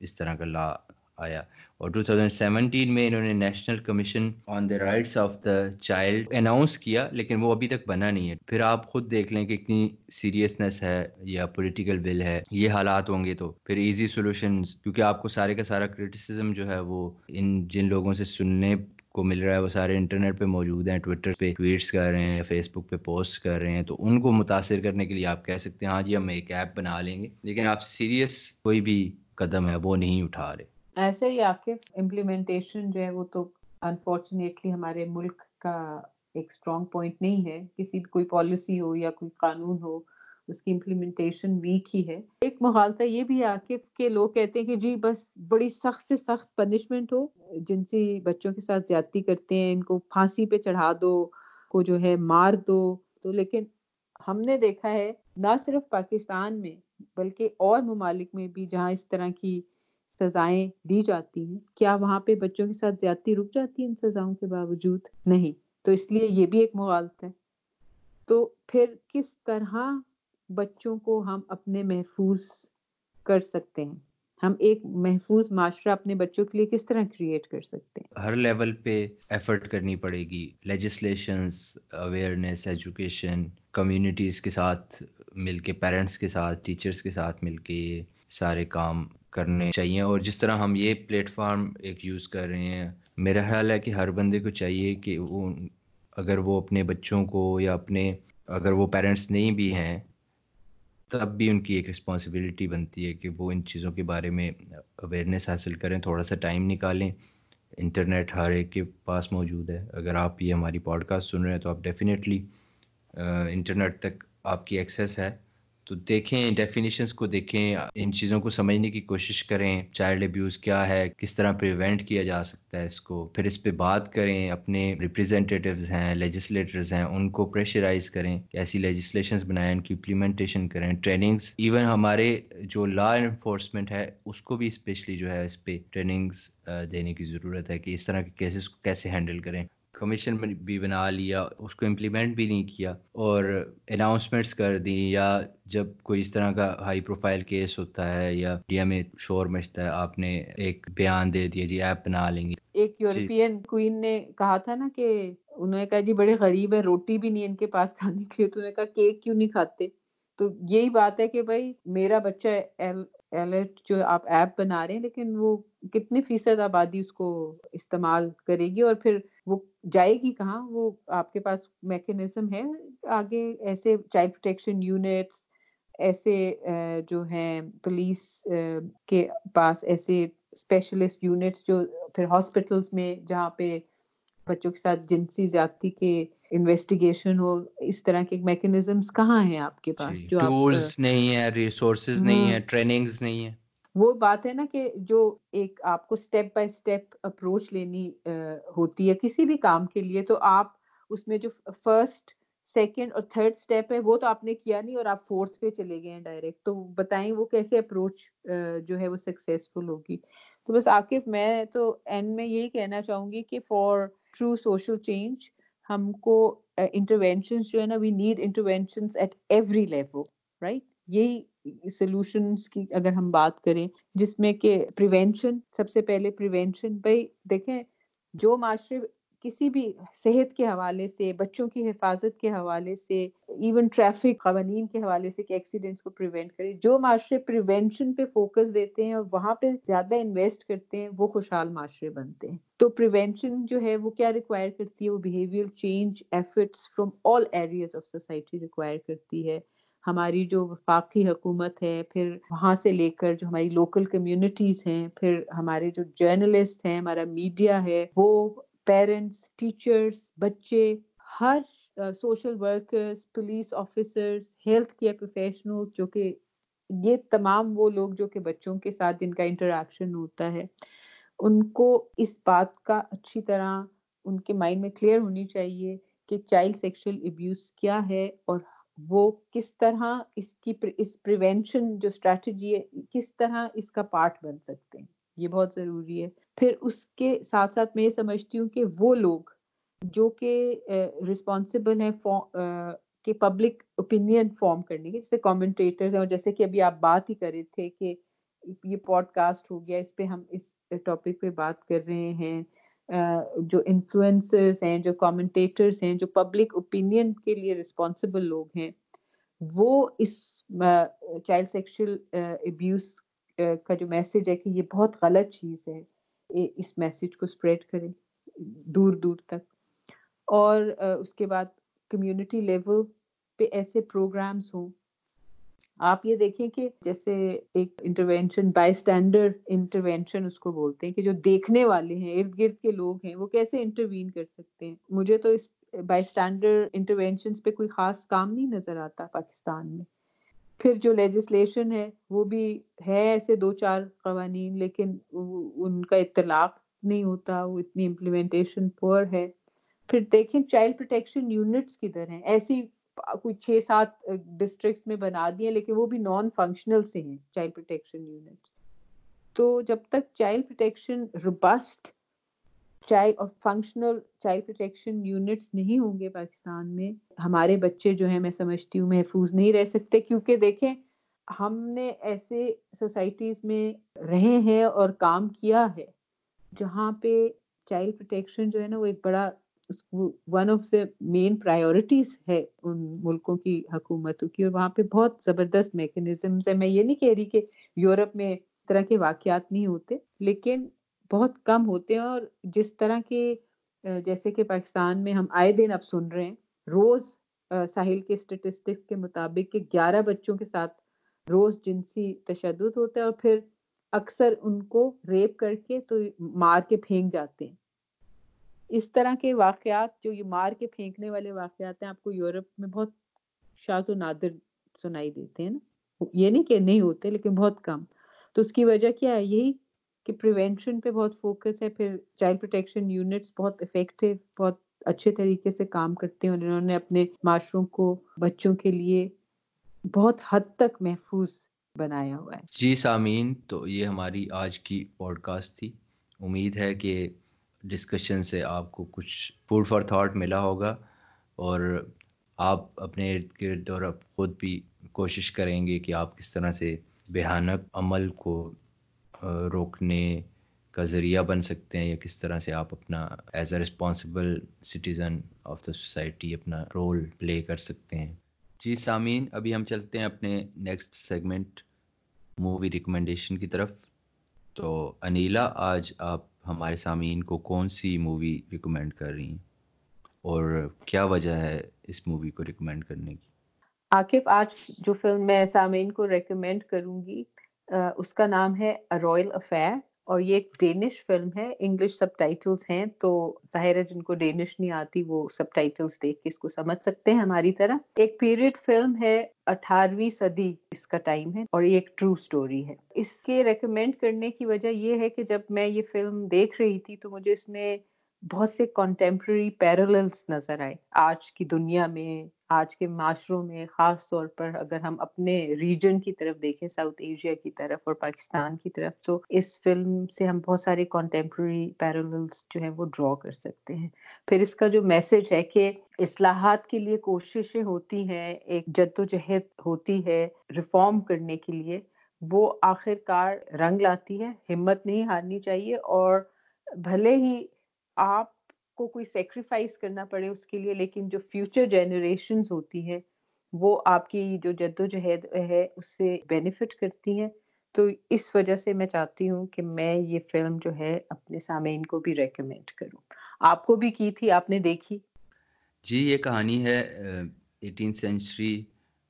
اس طرح کا لا آیا۔ اور 2017 میں انہوں نے national commission on the rights of the child announce کیا، لیکن وہ ابھی تک بنا نہیں ہے۔ پھر آپ خود دیکھ لیں کہ اتنی سیریسنس ہے یا پولیٹیکل ول ہے، یہ حالات ہوں گے تو پھر ایزی سولوشن کیونکہ آپ کو سارے کا سارا کرٹیسزم جو ہے وہ ان جن لوگوں سے سننے کو مل رہا ہے، وہ سارے انٹرنیٹ پہ موجود ہیں، ٹویٹر پہ ٹویٹس کر رہے ہیں، فیس بک پہ پوسٹ کر رہے ہیں۔ تو ان کو متاثر کرنے کے لیے آپ کہہ سکتے ہیں ہاں جی ہم ایک ایپ بنا لیں گے، لیکن آپ سیریس کوئی بھی قدم ہے، وہ نہیں اٹھا رہے۔ ایسے ہی آپ کے امپلیمنٹیشن جو ہے وہ تو انفارچونیٹلی ہمارے ملک کا ایک اسٹرانگ پوائنٹ نہیں ہے۔ کسی کوئی پالیسی ہو یا کوئی قانون ہو، اس کی امپلیمنٹیشن ویک ہی ہے۔ ایک محالتہ یہ بھی عاقف کے لوگ کہتے ہیں کہ جی بس بڑی سخت سے سخت پنشمنٹ ہو، جن سے بچوں کے ساتھ زیادتی کرتے ہیں، ان کو پھانسی پہ چڑھا دو کو جو ہے مار دو۔ تو لیکن ہم نے دیکھا ہے، نہ صرف پاکستان میں بلکہ اور ممالک میں بھی جہاں اس طرح کی سزائیں دی جاتی ہیں۔ کیا وہاں پہ بچوں کے ساتھ زیادتی رک جاتی ہے ان سزاؤں کے باوجود؟ نہیں۔ تو اس لیے یہ بھی ایک مغالط ہے۔ تو پھر کس طرح بچوں کو ہم اپنے محفوظ کر سکتے ہیں؟ ہم ایک محفوظ معاشرہ اپنے بچوں کے لیے کس طرح کریٹ کر سکتے ہیں؟ ہر لیول پہ ایفرٹ کرنی پڑے گی۔ لیجسلیشنس اویئرنیس ایجوکیشن کمیونٹیز کے ساتھ مل کے پیرنٹس کے ساتھ ٹیچرس کے ساتھ مل کے یہ سارے کام کرنے چاہیے۔ اور جس طرح ہم یہ پلیٹ فارم ایک یوز کر رہے ہیں، میرا خیال ہے کہ ہر بندے کو چاہیے کہ وہ، اگر وہ اپنے بچوں کو یا اپنے، اگر وہ پیرنٹس نہیں بھی ہیں، تب بھی ان کی ایک رسپانسبلٹی بنتی ہے کہ وہ ان چیزوں کے بارے میں اویئرنیس حاصل کریں، تھوڑا سا ٹائم نکالیں۔ انٹرنیٹ ہر ایک کے پاس موجود ہے۔ اگر آپ یہ ہماری پوڈ کاسٹ سن رہے ہیں تو آپ ڈیفینیٹلی انٹرنیٹ تک آپ کی ایکسیس ہے۔ تو دیکھیں ڈیفینیشنس کو دیکھیں، ان چیزوں کو سمجھنے کی کوشش کریں چائلڈ ابیوز کیا ہے، کس طرح پریونٹ کیا جا سکتا ہے اس کو، پھر اس پہ بات کریں، اپنے ریپرزینٹیوز ہیں لیجسلیٹرز ہیں، ان کو پریشرائز کریں، ایسی لیجسلیشنز بنائیں، ان کی امپلیمنٹیشن کریں ٹریننگز ایون ہمارے جو لا انفورسمنٹ ہے، اس کو بھی اسپیشلی جو ہے اس پہ ٹریننگز دینے کی ضرورت ہے کہ اس طرح کے کیسز کو کیسے ہینڈل کریں۔ کمیشن بھی بنا لیا اس کو امپلیمنٹ بھی نہیں کیا اور اناؤنسمنٹس کر دیں یا جب کوئی اس طرح کا ہائی پروفائل کیس ہوتا ہے یا انڈیا میں شور مچتا ہے آپ نے ایک بیان دے دیا جی ایپ بنا لیں گے۔ ایک یورپین کوئن نے کہا تھا نا کہ انہوں نے کہا جی بڑے غریب ہیں روٹی بھی نہیں ان کے پاس کھانے کے لیے تو انہوں نے کہا کیک کیوں نہیں کھاتے؟ تو یہی بات ہے کہ بھائی میرا بچہ الرٹ جو آپ ایپ بنا رہے ہیں لیکن وہ کتنے فیصد آبادی اس کو استعمال کرے گی اور پھر وہ جائے گی کہاں؟ وہ آپ کے پاس میکینزم ہے آگے ایسے چائلڈ پروٹیکشن یونٹس ایسے جو ہیں پولیس کے پاس ایسے اسپیشلسٹ یونٹس جو پھر ہاسپٹلس میں جہاں پہ بچوں کے ساتھ جنسی زیادتی کے انویسٹیگیشن ہو اس طرح کے میکنزمس کہاں ہیں آپ کے پاس جو نہیں ہے ریسورسز نہیں ہے ٹریننگز نہیں ہے وہ بات ہے نا کہ جو ایک آپ کو سٹیپ بائی سٹیپ اپروچ لینی ہوتی ہے کسی بھی کام کے لیے، تو آپ اس میں جو فرسٹ سیکنڈ اور تھرڈ اسٹیپ ہے، وہ تو آپ نے کیا نہیں اور آپ فورتھ پہ چلے گئے ہیں ڈائریکٹ تو بتائیں وہ کیسے اپروچ جو ہے وہ سکسیزفل ہوگی؟ تو بس عاقف میں تو اینڈ میں یہی کہنا چاہوں گی کہ فار ٹرو سوشل چینج ہم کو انٹروینشن جو ہے نا we need intervention at every level right یہی سولوشنس کی اگر ہم بات کریں، جس میں کہ پریونشن سب سے پہلے پریونشن بھائی دیکھیں، جو معاشرے کسی بھی صحت کے حوالے سے، بچوں کی حفاظت کے حوالے سے ایون ٹریفک قوانین کے حوالے سے کہ ایکسیڈنٹس کو پریونٹ کرے جو معاشرے پریونشن پہ فوکس دیتے ہیں اور وہاں پہ زیادہ انویسٹ کرتے ہیں، وہ خوشحال معاشرے بنتے ہیں۔ تو پریونشن جو ہے، وہ کیا ریکوائر کرتی ہے؟ وہ behaviour change efforts from all areas of society require کرتی ہے۔ ہماری جو وفاقی حکومت ہے، پھر وہاں سے لے کر جو ہماری لوکل کمیونٹیز ہیں، پھر ہمارے جو جرنلسٹ ہیں، ہمارا میڈیا ہے، وہ پیرنٹس ٹیچرس بچے، ہر social workers police officers health care professional جو کہ یہ تمام وہ لوگ جو کہ بچوں کے ساتھ جن کا انٹریکشن ہوتا ہے، ان کو اس بات کا اچھی طرح ان کے مائنڈ میں کلیئر ہونی چاہیے کہ چائلڈ سیکشل ابیوز کیا ہے اور وہ کس طرح اس کی اس پریونشن جو اسٹریٹجی ہے، کس طرح اس کا پارٹ بن سکتے ہیں؟ یہ بہت ضروری ہے۔ پھر اس کے ساتھ ساتھ میں یہ سمجھتی ہوں کہ وہ لوگ جو کہ رسپانسبل ہیں کہ پبلک اوپینین فارم کرنے کے، جیسے کامنٹیٹرز ہیں، اور جیسے کہ ابھی آپ بات ہی کر رہے تھے کہ یہ پوڈ کاسٹ ہو گیا، اس پہ ہم اس ٹاپک پہ بات کر رہے ہیں۔ جو انفلوئنسرز ہیں، جو کامنٹیٹرز ہیں، جو پبلک اوپینین کے لیے رسپانسبل لوگ ہیں، وہ اس چائلڈ سیکشل ابیوز کا جو میسج ہے کہ یہ بہت غلط چیز ہے اس میسج کو اسپریڈ کریں دور دور تک۔ اور اس کے بعد کمیونٹی لیول پہ ایسے پروگرامس ہوں آپ یہ دیکھیں کہ جیسے ایک انٹروینشن بائی اسٹینڈرڈ انٹروینشن اس کو بولتے ہیں کہ جو دیکھنے والے ہیں، ارد گرد کے لوگ ہیں، وہ کیسے انٹروین کر سکتے ہیں؟ مجھے تو اس بائی اسٹینڈرڈ انٹروینشن پہ کوئی خاص کام نہیں نظر آتا پاکستان میں۔ پھر جو لیجسلیشن ہے، وہ بھی ہے ایسے دو چار قوانین، لیکن ان کا اطلاق نہیں ہوتا، وہ اتنی امپلیمنٹیشن پور ہے۔ پھر دیکھیں چائلڈ پروٹیکشن یونٹس کدھر ہیں؟ ایسی کوئی چھ سات ڈسٹرکٹس میں بنا دیے، لیکن وہ بھی نان فنکشنل سے ہیں چائلڈ پروٹیکشن یونٹس تو جب تک چائلڈ پروٹیکشن ربسٹ چائلڈ اور فنکشنل چائلڈ پروٹیکشن یونٹس نہیں ہوں گے پاکستان میں، ہمارے بچے جو ہیں، میں سمجھتی ہوں، محفوظ نہیں رہ سکتے۔ کیونکہ دیکھیں، ہم نے ایسے سوسائٹیز میں رہے ہیں اور کام کیا ہے، جہاں پہ چائلڈ پروٹیکشن جو ہے نا، وہ ایک بڑا one of the main priorities ہے ان ملکوں کی حکومتوں کی اور وہاں پہ بہت زبردست میکنزمز ہے میں یہ نہیں کہہ رہی کہ یورپ میں طرح کے واقعات نہیں ہوتے، لیکن بہت کم ہوتے ہیں اور جس طرح کے جیسے کہ پاکستان میں ہم آئے دن اب سن رہے ہیں، روز ساحل کے اسٹیٹسٹکس کے مطابق کہ گیارہ بچوں کے ساتھ روز جنسی تشدد ہوتا ہے اور پھر اکثر ان کو ریپ کر کے تو مار کے پھینک جاتے ہیں۔ اس طرح کے واقعات جو یہ مار کے پھینکنے والے واقعات ہیں، آپ کو یورپ میں بہت شاذ و نادر سنائی دیتے ہیں نا۔ یہ نہیں کہ نہیں ہوتے لیکن بہت کم۔ تو اس کی وجہ کیا ہے؟ یہی کہ پریونشن پہ بہت فوکس ہے، پھر چائلڈ پروٹیکشن یونٹس بہت افیکٹو بہت اچھے طریقے سے کام کرتے ہیں اور انہوں نے اپنے معاشروں کو، بچوں کے لیے بہت حد تک محفوظ بنایا ہوا ہے۔ جی سامعین، تو یہ ہماری آج کی پوڈ کاسٹ تھی۔ امید ہے کہ ڈسکشن سے آپ کو کچھ فوڈ فار تھاٹ ملا ہوگا اور آپ اپنے ارد گرد اور خود بھی کوشش کریں گے کہ آپ کس طرح سے بھیانک عمل کو روکنے کا ذریعہ بن سکتے ہیں یا کس طرح سے آپ اپنا as a responsible citizen of the society اپنا رول پلے کر سکتے ہیں۔ جی سامعین، ابھی ہم چلتے ہیں اپنے نیکسٹ سیگمنٹ مووی ریکمنڈیشن کی طرف۔ تو انیلا، آج آپ ہمارے سامعین کو کون سی مووی ریکمینڈ کر رہی ہیں؟ اور کیا وجہ ہے اس مووی کو ریکمینڈ کرنے کی؟ عاقف آج جو فلم میں سامعین کو ریکمینڈ کروں گی اس کا نام ہے رائل افیئر اور یہ ایک ڈینش فلم ہے انگلش سب ٹائٹلز ہیں، تو ظاہر ہے جن کو ڈینش نہیں آتی وہ سب ٹائٹلز دیکھ کے اس کو سمجھ سکتے ہیں ہماری طرح۔ ایک پیریڈ فلم ہے اٹھارہویں صدی اس کا ٹائم ہے اور یہ ایک ٹرو سٹوری ہے۔ اس کے ریکمینڈ کرنے کی وجہ یہ ہے کہ جب میں یہ فلم دیکھ رہی تھی تو مجھے اس میں بہت سے کانٹمپرری پیرللس نظر آئے۔ آج کی دنیا میں، آج کے معاشروں میں، خاص طور پر اگر ہم اپنے ریجن کی طرف دیکھیں ساؤتھ ایشیا کی طرف اور پاکستان کی طرف، تو اس فلم سے ہم بہت سارے کانٹمپرری پیرللس جو ہیں وہ ڈرا کر سکتے ہیں۔ پھر اس کا جو میسج ہے کہ اصلاحات کے لیے کوششیں ہوتی ہیں، ایک جد و جہد ہوتی ہے ریفارم کرنے کے لیے، وہ آخر کار رنگ لاتی ہے۔ ہمت نہیں ہارنی چاہیے اور بھلے ہی آپ کو کوئی سیکریفائس کرنا پڑے اس کے لیے، لیکن جو فیوچر جنریشن ہوتی ہیں، وہ آپ کی جو جد و جہد ہے، اس سے بینیفٹ کرتی ہیں۔ تو اس وجہ سے میں چاہتی ہوں کہ میں یہ فلم جو ہے، اپنے سامعین کو بھی ریکمینڈ کروں۔ آپ کو بھی کی تھی، آپ نے دیکھی؟ جی یہ کہانی ہے ایٹین سینچری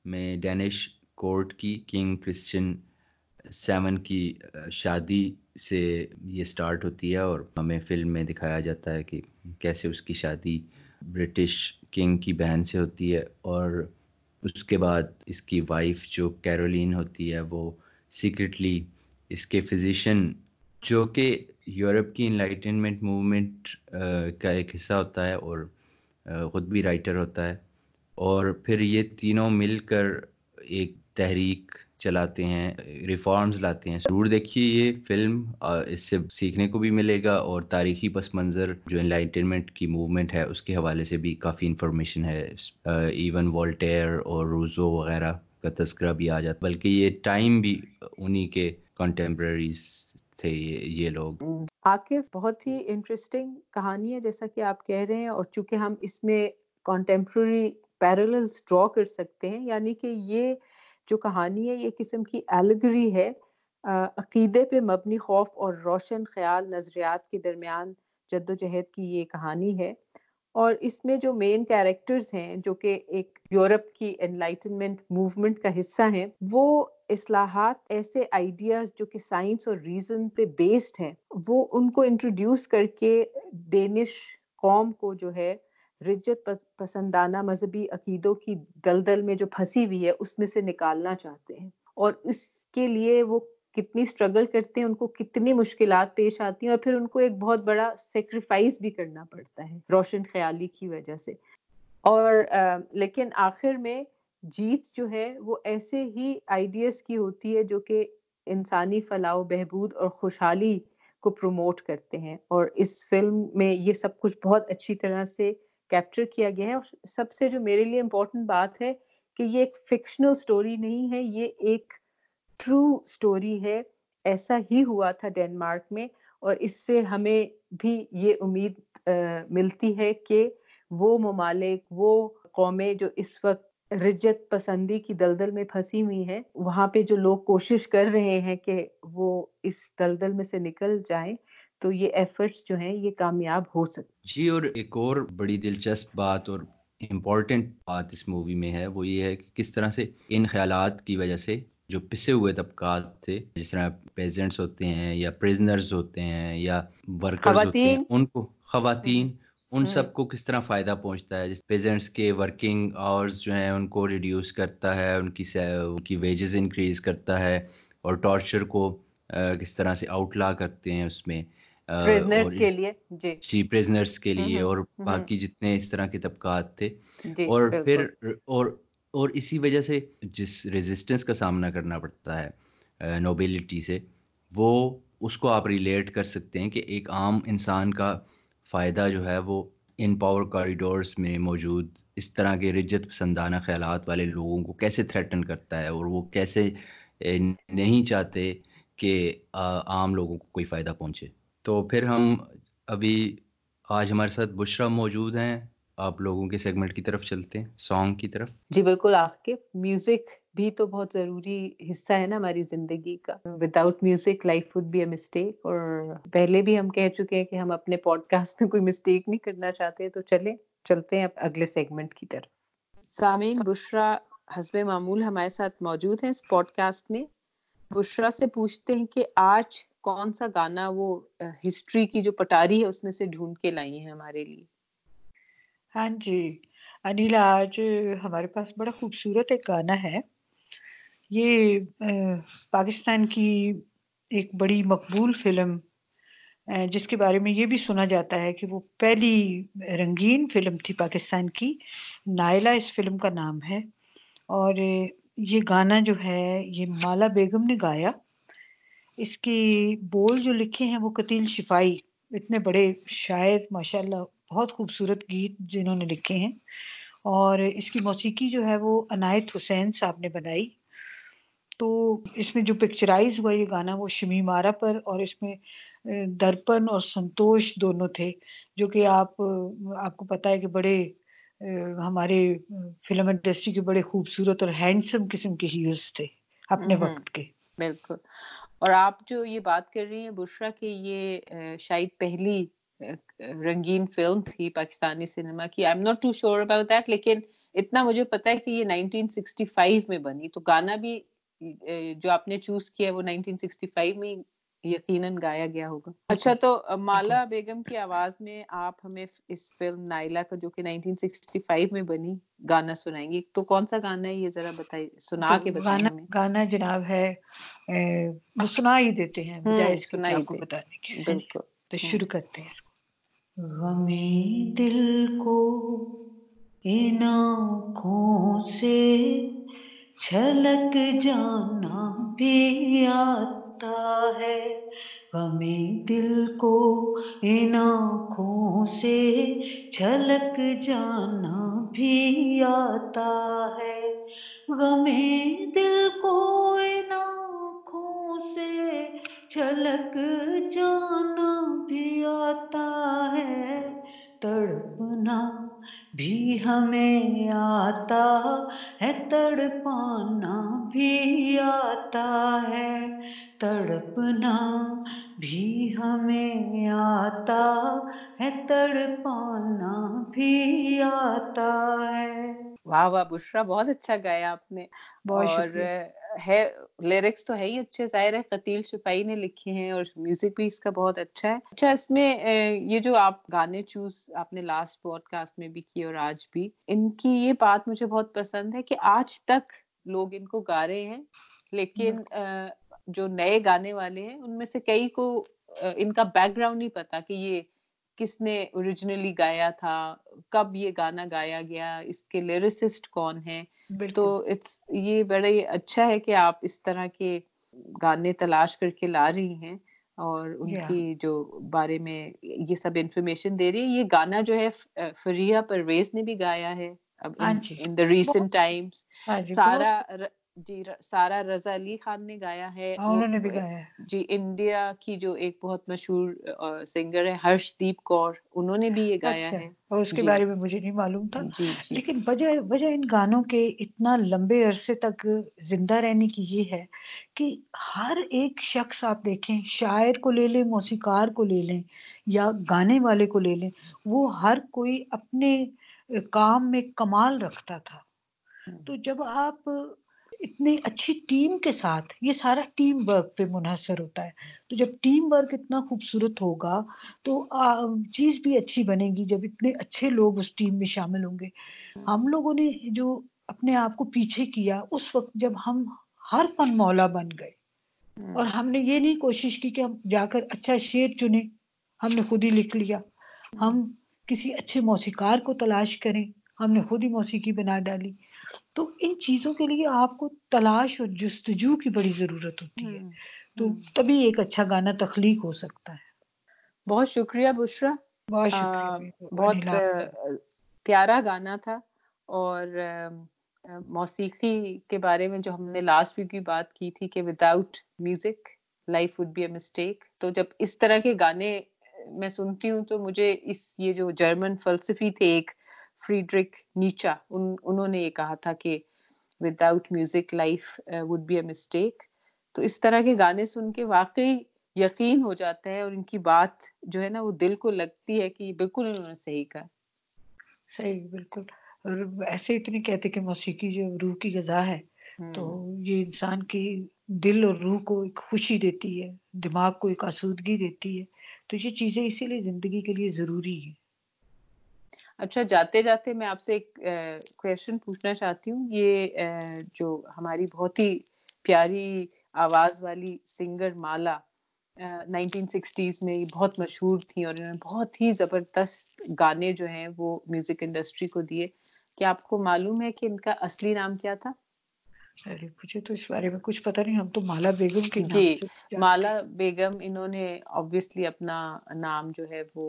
میں ڈینش کورٹ کی کنگ کرسچن سیون کی شادی سے یہ سٹارٹ ہوتی ہے اور ہمیں فلم میں دکھایا جاتا ہے کہ کیسے اس کی شادی برٹش کنگ کی بہن سے ہوتی ہے اور اس کے بعد اس کی وائف جو کیرولین ہوتی ہے وہ سیکرٹلی اس کے فزیشین جو کہ یورپ کی انلائٹنمنٹ موومنٹ کا ایک حصہ ہوتا ہے اور خود بھی رائٹر ہوتا ہے اور پھر یہ تینوں مل کر ایک تحریک چلاتے ہیں ریفارمز لاتے ہیں۔ ضرور دیکھیے یہ فلم اس سے سیکھنے کو بھی ملے گا اور تاریخی پس منظر جو انلائٹنمنٹ کی موومنٹ ہے، اس کے حوالے سے بھی کافی انفارمیشن ہے۔ ایون والٹیئر اور روزو وغیرہ کا تذکرہ بھی آ جاتا بلکہ یہ ٹائم بھی انہی کے کنٹمپریریز تھے یہ لوگ۔ عاقف بہت ہی انٹرسٹنگ کہانی ہے جیسا کہ آپ کہہ رہے ہیں۔ اور چونکہ ہم اس میں کانٹمپرری پیرللس ڈرا کر سکتے ہیں یعنی کہ یہ جو کہانی ہے، یہ قسم کی ایلگری ہے۔ عقیدے پہ مبنی خوف اور روشن خیال نظریات کے درمیان جد و جہد کی یہ کہانی ہے۔ اور اس میں جو مین کیریکٹرز ہیں، جو کہ ایک یورپ کی انلائٹنمنٹ موومنٹ کا حصہ ہیں، وہ اصلاحات ایسے آئیڈیاز جو کہ سائنس اور ریزن پہ بیسڈ ہیں۔ وہ ان کو انٹروڈیوس کر کے ڈینش قوم کو جو ہے رجت پسندانہ مذہبی عقیدوں کی دلدل میں جو پھنسی ہوئی ہے، اس میں سے نکالنا چاہتے ہیں۔ اور اس کے لیے وہ کتنی اسٹرگل کرتے ہیں، ان کو کتنی مشکلات پیش آتی ہیں اور پھر ان کو ایک بہت بڑا سیکریفائس بھی کرنا پڑتا ہے روشن خیالی کی وجہ سے۔ اور لیکن آخر میں جیت جو ہے وہ ایسے ہی آئیڈیاز کی ہوتی ہے جو کہ انسانی فلاح و بہبود اور خوشحالی کو پروموٹ کرتے ہیں۔ اور اس فلم میں یہ سب کچھ بہت اچھی طرح سے کیپچر کیا گیا ہے اور سب سے جو میرے لیے امپورٹنٹ بات ہے کہ یہ ایک فکشنل سٹوری نہیں ہے، یہ ایک ٹرو اسٹوری ہے۔ ایسا ہی ہوا تھا ڈینمارک میں اور اس سے ہمیں بھی یہ امید ملتی ہے کہ وہ ممالک، وہ قومیں جو اس وقت رجت پسندی کی دلدل میں پھنسی ہوئی ہیں، وہاں پہ جو لوگ کوشش کر رہے ہیں کہ وہ اس دلدل میں سے نکل جائیں تو یہ ایفرٹس جو ہیں یہ کامیاب ہو سکتے جی اور ایک اور بڑی دلچسپ بات اور امپورٹنٹ بات اس مووی میں ہے وہ یہ ہے کہ کس طرح سے ان خیالات کی وجہ سے جو پسے ہوئے طبقات تھے جس طرح پیزنٹس ہوتے ہیں یا پریزنرز ہوتے ہیں یا ورکرز ہوتے ہیں ان کو خواتین ان سب کو کس طرح فائدہ پہنچتا ہے؟ جس پیزنٹس کے ورکنگ آورز جو ہیں ان کو ریڈیوس کرتا ہے ان کی ان کی ویجز انکریز کرتا ہے اور ٹارچر کو کس طرح سے آؤٹ لا کرتے ہیں اس میں۔ کے لیے جی۔ پریزنرس کے لیے اور باقی جتنے اس طرح کے طبقات تھے۔ جی، اور پھر اور اور اسی وجہ سے جس ریزسٹنس کا سامنا کرنا پڑتا ہے نوبیلٹی سے وہ اس کو آپ ریلیٹ کر سکتے ہیں کہ ایک عام انسان کا فائدہ جو ہے وہ ان پاور کاریڈورس میں موجود اس طرح کے رجت پسندانہ خیالات والے لوگوں کو کیسے تھریٹن کرتا ہے اور وہ کیسے نہیں چاہتے کہ عام لوگوں کو کوئی فائدہ پہنچے۔ تو پھر ہم ابھی آج ہمارے ساتھ بشرا موجود ہیں۔ آپ لوگوں کے سیگمنٹ کی طرف چلتے ہیں سانگ کی طرف۔ جی بالکل، آپ کے میوزک بھی تو بہت ضروری حصہ ہے نا ہماری زندگی کا۔ Without music life would be a mistake اور پہلے بھی ہم کہہ چکے ہیں کہ ہم اپنے پوڈ کاسٹ میں کوئی مسٹیک نہیں کرنا چاہتے، تو چلے چلتے ہیں اگلے سیگمنٹ کی طرف۔ سامعین، بشرا حسب معمول ہمارے ساتھ موجود ہیں اس پوڈ کاسٹ میں۔ بشرا سے پوچھتے ہیں کہ آج کون سا گانا وہ ہسٹری کی جو پٹاری ہے، اس میں سے ڈھونڈ کے لائی ہیں ہمارے لیے؟ ہاں جی انیلا آج ہمارے پاس بڑا خوبصورت ایک گانا ہے۔ یہ پاکستان کی ایک بڑی مقبول فلم جس کے بارے میں یہ بھی سنا جاتا ہے کہ وہ پہلی رنگین فلم تھی پاکستان کی۔ نائلہ اس فلم کا نام ہے۔ اور یہ گانا جو ہے، یہ مالا بیگم نے گایا۔ اس کی بول جو لکھے ہیں وہ قتیل شفائی اتنے بڑے شاعر ماشاء اللہ بہت خوبصورت گیت جنہوں نے لکھے ہیں۔ اور اس کی موسیقی جو ہے وہ عنایت حسین صاحب نے بنائی۔ تو اس میں جو پکچرائز ہوا یہ گانا وہ شمی مارا پر اور اس میں درپن اور سنتوش دونوں تھے۔ جو کہ آپ آپ کو پتا ہے کہ بڑے ہمارے فلم انڈسٹری کے بڑے خوبصورت اور ہینڈسم قسم کے ہیروز تھے اپنے وقت کے۔ بالکل۔ اور آپ جو یہ بات کر رہی ہیں بشرا کہ یہ شاید پہلی رنگین فلم تھی پاکستانی سنیما کی۔ I am not too sure about that لیکن اتنا مجھے پتا ہے کہ یہ 1965 میں بنی۔ تو گانا بھی جو آپ نے چوز کیا وہ 1965 میں یقیناً گایا گیا ہوگا۔ اچھا تو مالا بیگم کی آواز میں آپ ہمیں اس فلم نائلا کا جو کہ 1965 میں بنی گانا سنائیں گے۔ تو کون سا گانا ہے یہ ذرا بتائیے سنا کے بتائیں گانا گانا جناب ہے وہ سنا ہی دیتے ہیں بجائے اس کو بتانے کے بالکل۔ تو شروع کرتے ہیں غمی دل کو ان آنکھوں سے چھلک جانا بھی آتا ہے۔ ہمیں دل کو ان آنکھوں سے چھلک جانا بھی آتا ہے۔ غمیں دل کو ان آنکھوں سے چھلک جانا بھی آتا ہے۔ تڑپنا بھی ہمیں آتا ہے، تڑپانا بھی آتا ہے۔ تڑپنا بھی ہمیں آتا ہے تڑپانا بھی آتا ہے۔ واہ واہ بشرا بہت اچھا گایا آپ نے۔ اور ہے لیرکس تو ہے ہی اچھے ظاہر ہے قتیل شفائی نے لکھے ہیں اور میوزک بھی اس کا بہت اچھا ہے۔ اچھا اس میں یہ جو آپ گانے چوز آپ نے لاسٹ پوڈ کاسٹ میں بھی کی اور آج بھی ان کی یہ بات مجھے بہت پسند ہے کہ آج تک لوگ ان کو گا رہے ہیں لیکن جو نئے گانے والے ہیں ان میں سے کئی کو ان کا بیک گراؤنڈ نہیں پتا کہ یہ کس نے اوریجنلی گایا تھا کب یہ گانا گایا گیا اس کے لیریسسٹ کون ہیں؟ تو یہ بڑے اچھا ہے کہ آپ اس طرح کے گانے تلاش کر کے لا رہی ہیں اور ان کی جو بارے میں یہ سب انفارمیشن دے رہی ہے یہ گانا جو ہے فریہ پرویز نے بھی گایا ہے اب ان دا ریسنٹ ٹائمس سارا جی سارا رضا علی خان نے گایا ہے۔ ہاں، انہوں نے بھی گایا ہے۔ جی انڈیا کی جو ایک بہت مشہور سنگر ہے ہرش دیپ کور انہوں نے بھی یہ گایا اچھا، ہے۔ اور اس کے جی۔ بارے میں مجھے نہیں معلوم تھا۔ جی جی۔ لیکن وجہ وجہ ان گانوں کے اتنا لمبے عرصے تک زندہ رہنے کی یہ ہے کہ ہر ایک شخص آپ دیکھیں شاعر کو لے لیں موسیقار کو لے لیں یا گانے والے کو لے لیں وہ ہر کوئی اپنے کام میں کمال رکھتا تھا۔ تو جب آپ اتنی اچھی ٹیم کے ساتھ یہ سارا ٹیم ورک پہ منحصر ہوتا ہے۔ تو جب ٹیم ورک اتنا خوبصورت ہوگا تو چیز بھی اچھی بنے گی۔ جب اتنے اچھے لوگ اس ٹیم میں شامل ہوں گے۔ ہم لوگوں نے جو اپنے آپ کو پیچھے کیا اس وقت جب ہم ہر فن مولا بن گئے۔ اور ہم نے یہ نہیں کوشش کی کہ ہم جا کر اچھا شعر چنے ہم نے خود ہی لکھ لیا۔ ہم کسی اچھے موسیقار کو تلاش کریں۔ ہم نے خود ہی موسیقی بنا ڈالی۔ تو ان چیزوں کے لیے آپ کو تلاش اور جستجو کی بڑی ضرورت ہوتی ہے۔ تو تبھی ایک اچھا گانا تخلیق ہو سکتا ہے۔ بہت شکریہ بشرا۔ بہت شکریہ بہت پیارا گانا تھا اور موسیقی کے بارے میں جو ہم نے لاسٹ ویک کی بات کی تھی کہ without music life would be a mistake تو جب اس طرح کے گانے میں سنتی ہوں تو مجھے اس یہ جو جرمن فلسفی تھے ایک فریڈرک نیچا ان انہوں نے یہ کہا تھا کہ without music life would be a mistake تو اس طرح کے گانے سن کے واقعی یقین ہو جاتا ہے اور ان کی بات جو ہے نا وہ دل کو لگتی ہے کہ بالکل انہوں نے صحیح کہا۔ صحیح بالکل۔ اور ایسے اتنے کہتے کہ موسیقی جو روح کی غذا ہے۔ تو یہ انسان کی دل اور روح کو ایک خوشی دیتی ہے دماغ کو ایک آسودگی دیتی ہے۔ تو یہ چیزیں اسی لیے زندگی کے لیے ضروری ہے اچھا جاتے جاتے میں آپ سے ایک کوشچن پوچھنا چاہتی ہوں۔ یہ جو ہماری بہت ہی پیاری آواز والی سنگر مالا نائنٹین سکسٹیز میں بہت مشہور تھیں اور انہوں نے بہت ہی زبردست گانے جو ہیں وہ میوزک انڈسٹری کو دیے۔ کیا آپ کو معلوم ہے کہ ان کا اصلی نام کیا تھا؟ ارے مجھے تو اس بارے میں کچھ پتہ نہیں ہم تو مالا بیگم کے جی مالا بیگم انہوں نے آبویسلی اپنا نام جو ہے وہ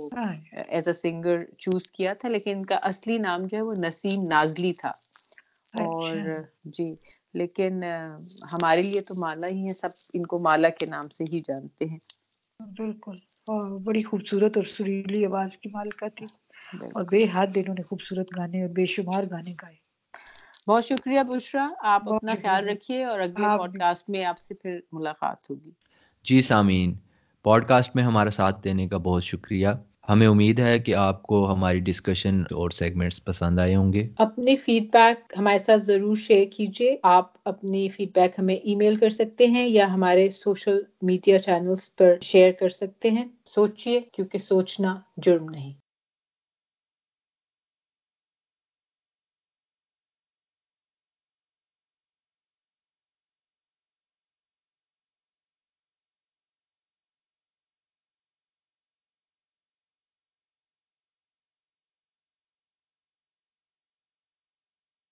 ایز اے سنگر چوز کیا تھا لیکن ان کا اصلی نام جو ہے وہ نسیم نازلی تھا اور جی لیکن ہمارے لیے تو مالا ہی ہے سب ان کو مالا کے نام سے ہی جانتے ہیں بالکل اور بڑی خوبصورت اور سریلی آواز کی مالکہ تھی اور بے حد انہوں نے خوبصورت گانے اور بے شمار گانے گائے بہت شکریہ بشرا آپ اپنا خیال رکھیے اور اگلے پوڈ کاسٹ میں آپ سے پھر ملاقات ہوگی۔ جی سامعین پوڈ کاسٹ میں ہمارا ساتھ دینے کا بہت شکریہ۔ ہمیں امید ہے کہ آپ کو ہماری ڈسکشن اور سیگمنٹس پسند آئے ہوں گے۔ اپنی فیڈ بیک ہمارے ساتھ ضرور شیئر کیجیے۔ آپ اپنی فیڈ بیک ہمیں ای میل کر سکتے ہیں یا ہمارے سوشل میڈیا چینلز پر شیئر کر سکتے ہیں۔ سوچئے کیونکہ سوچنا جرم نہیں۔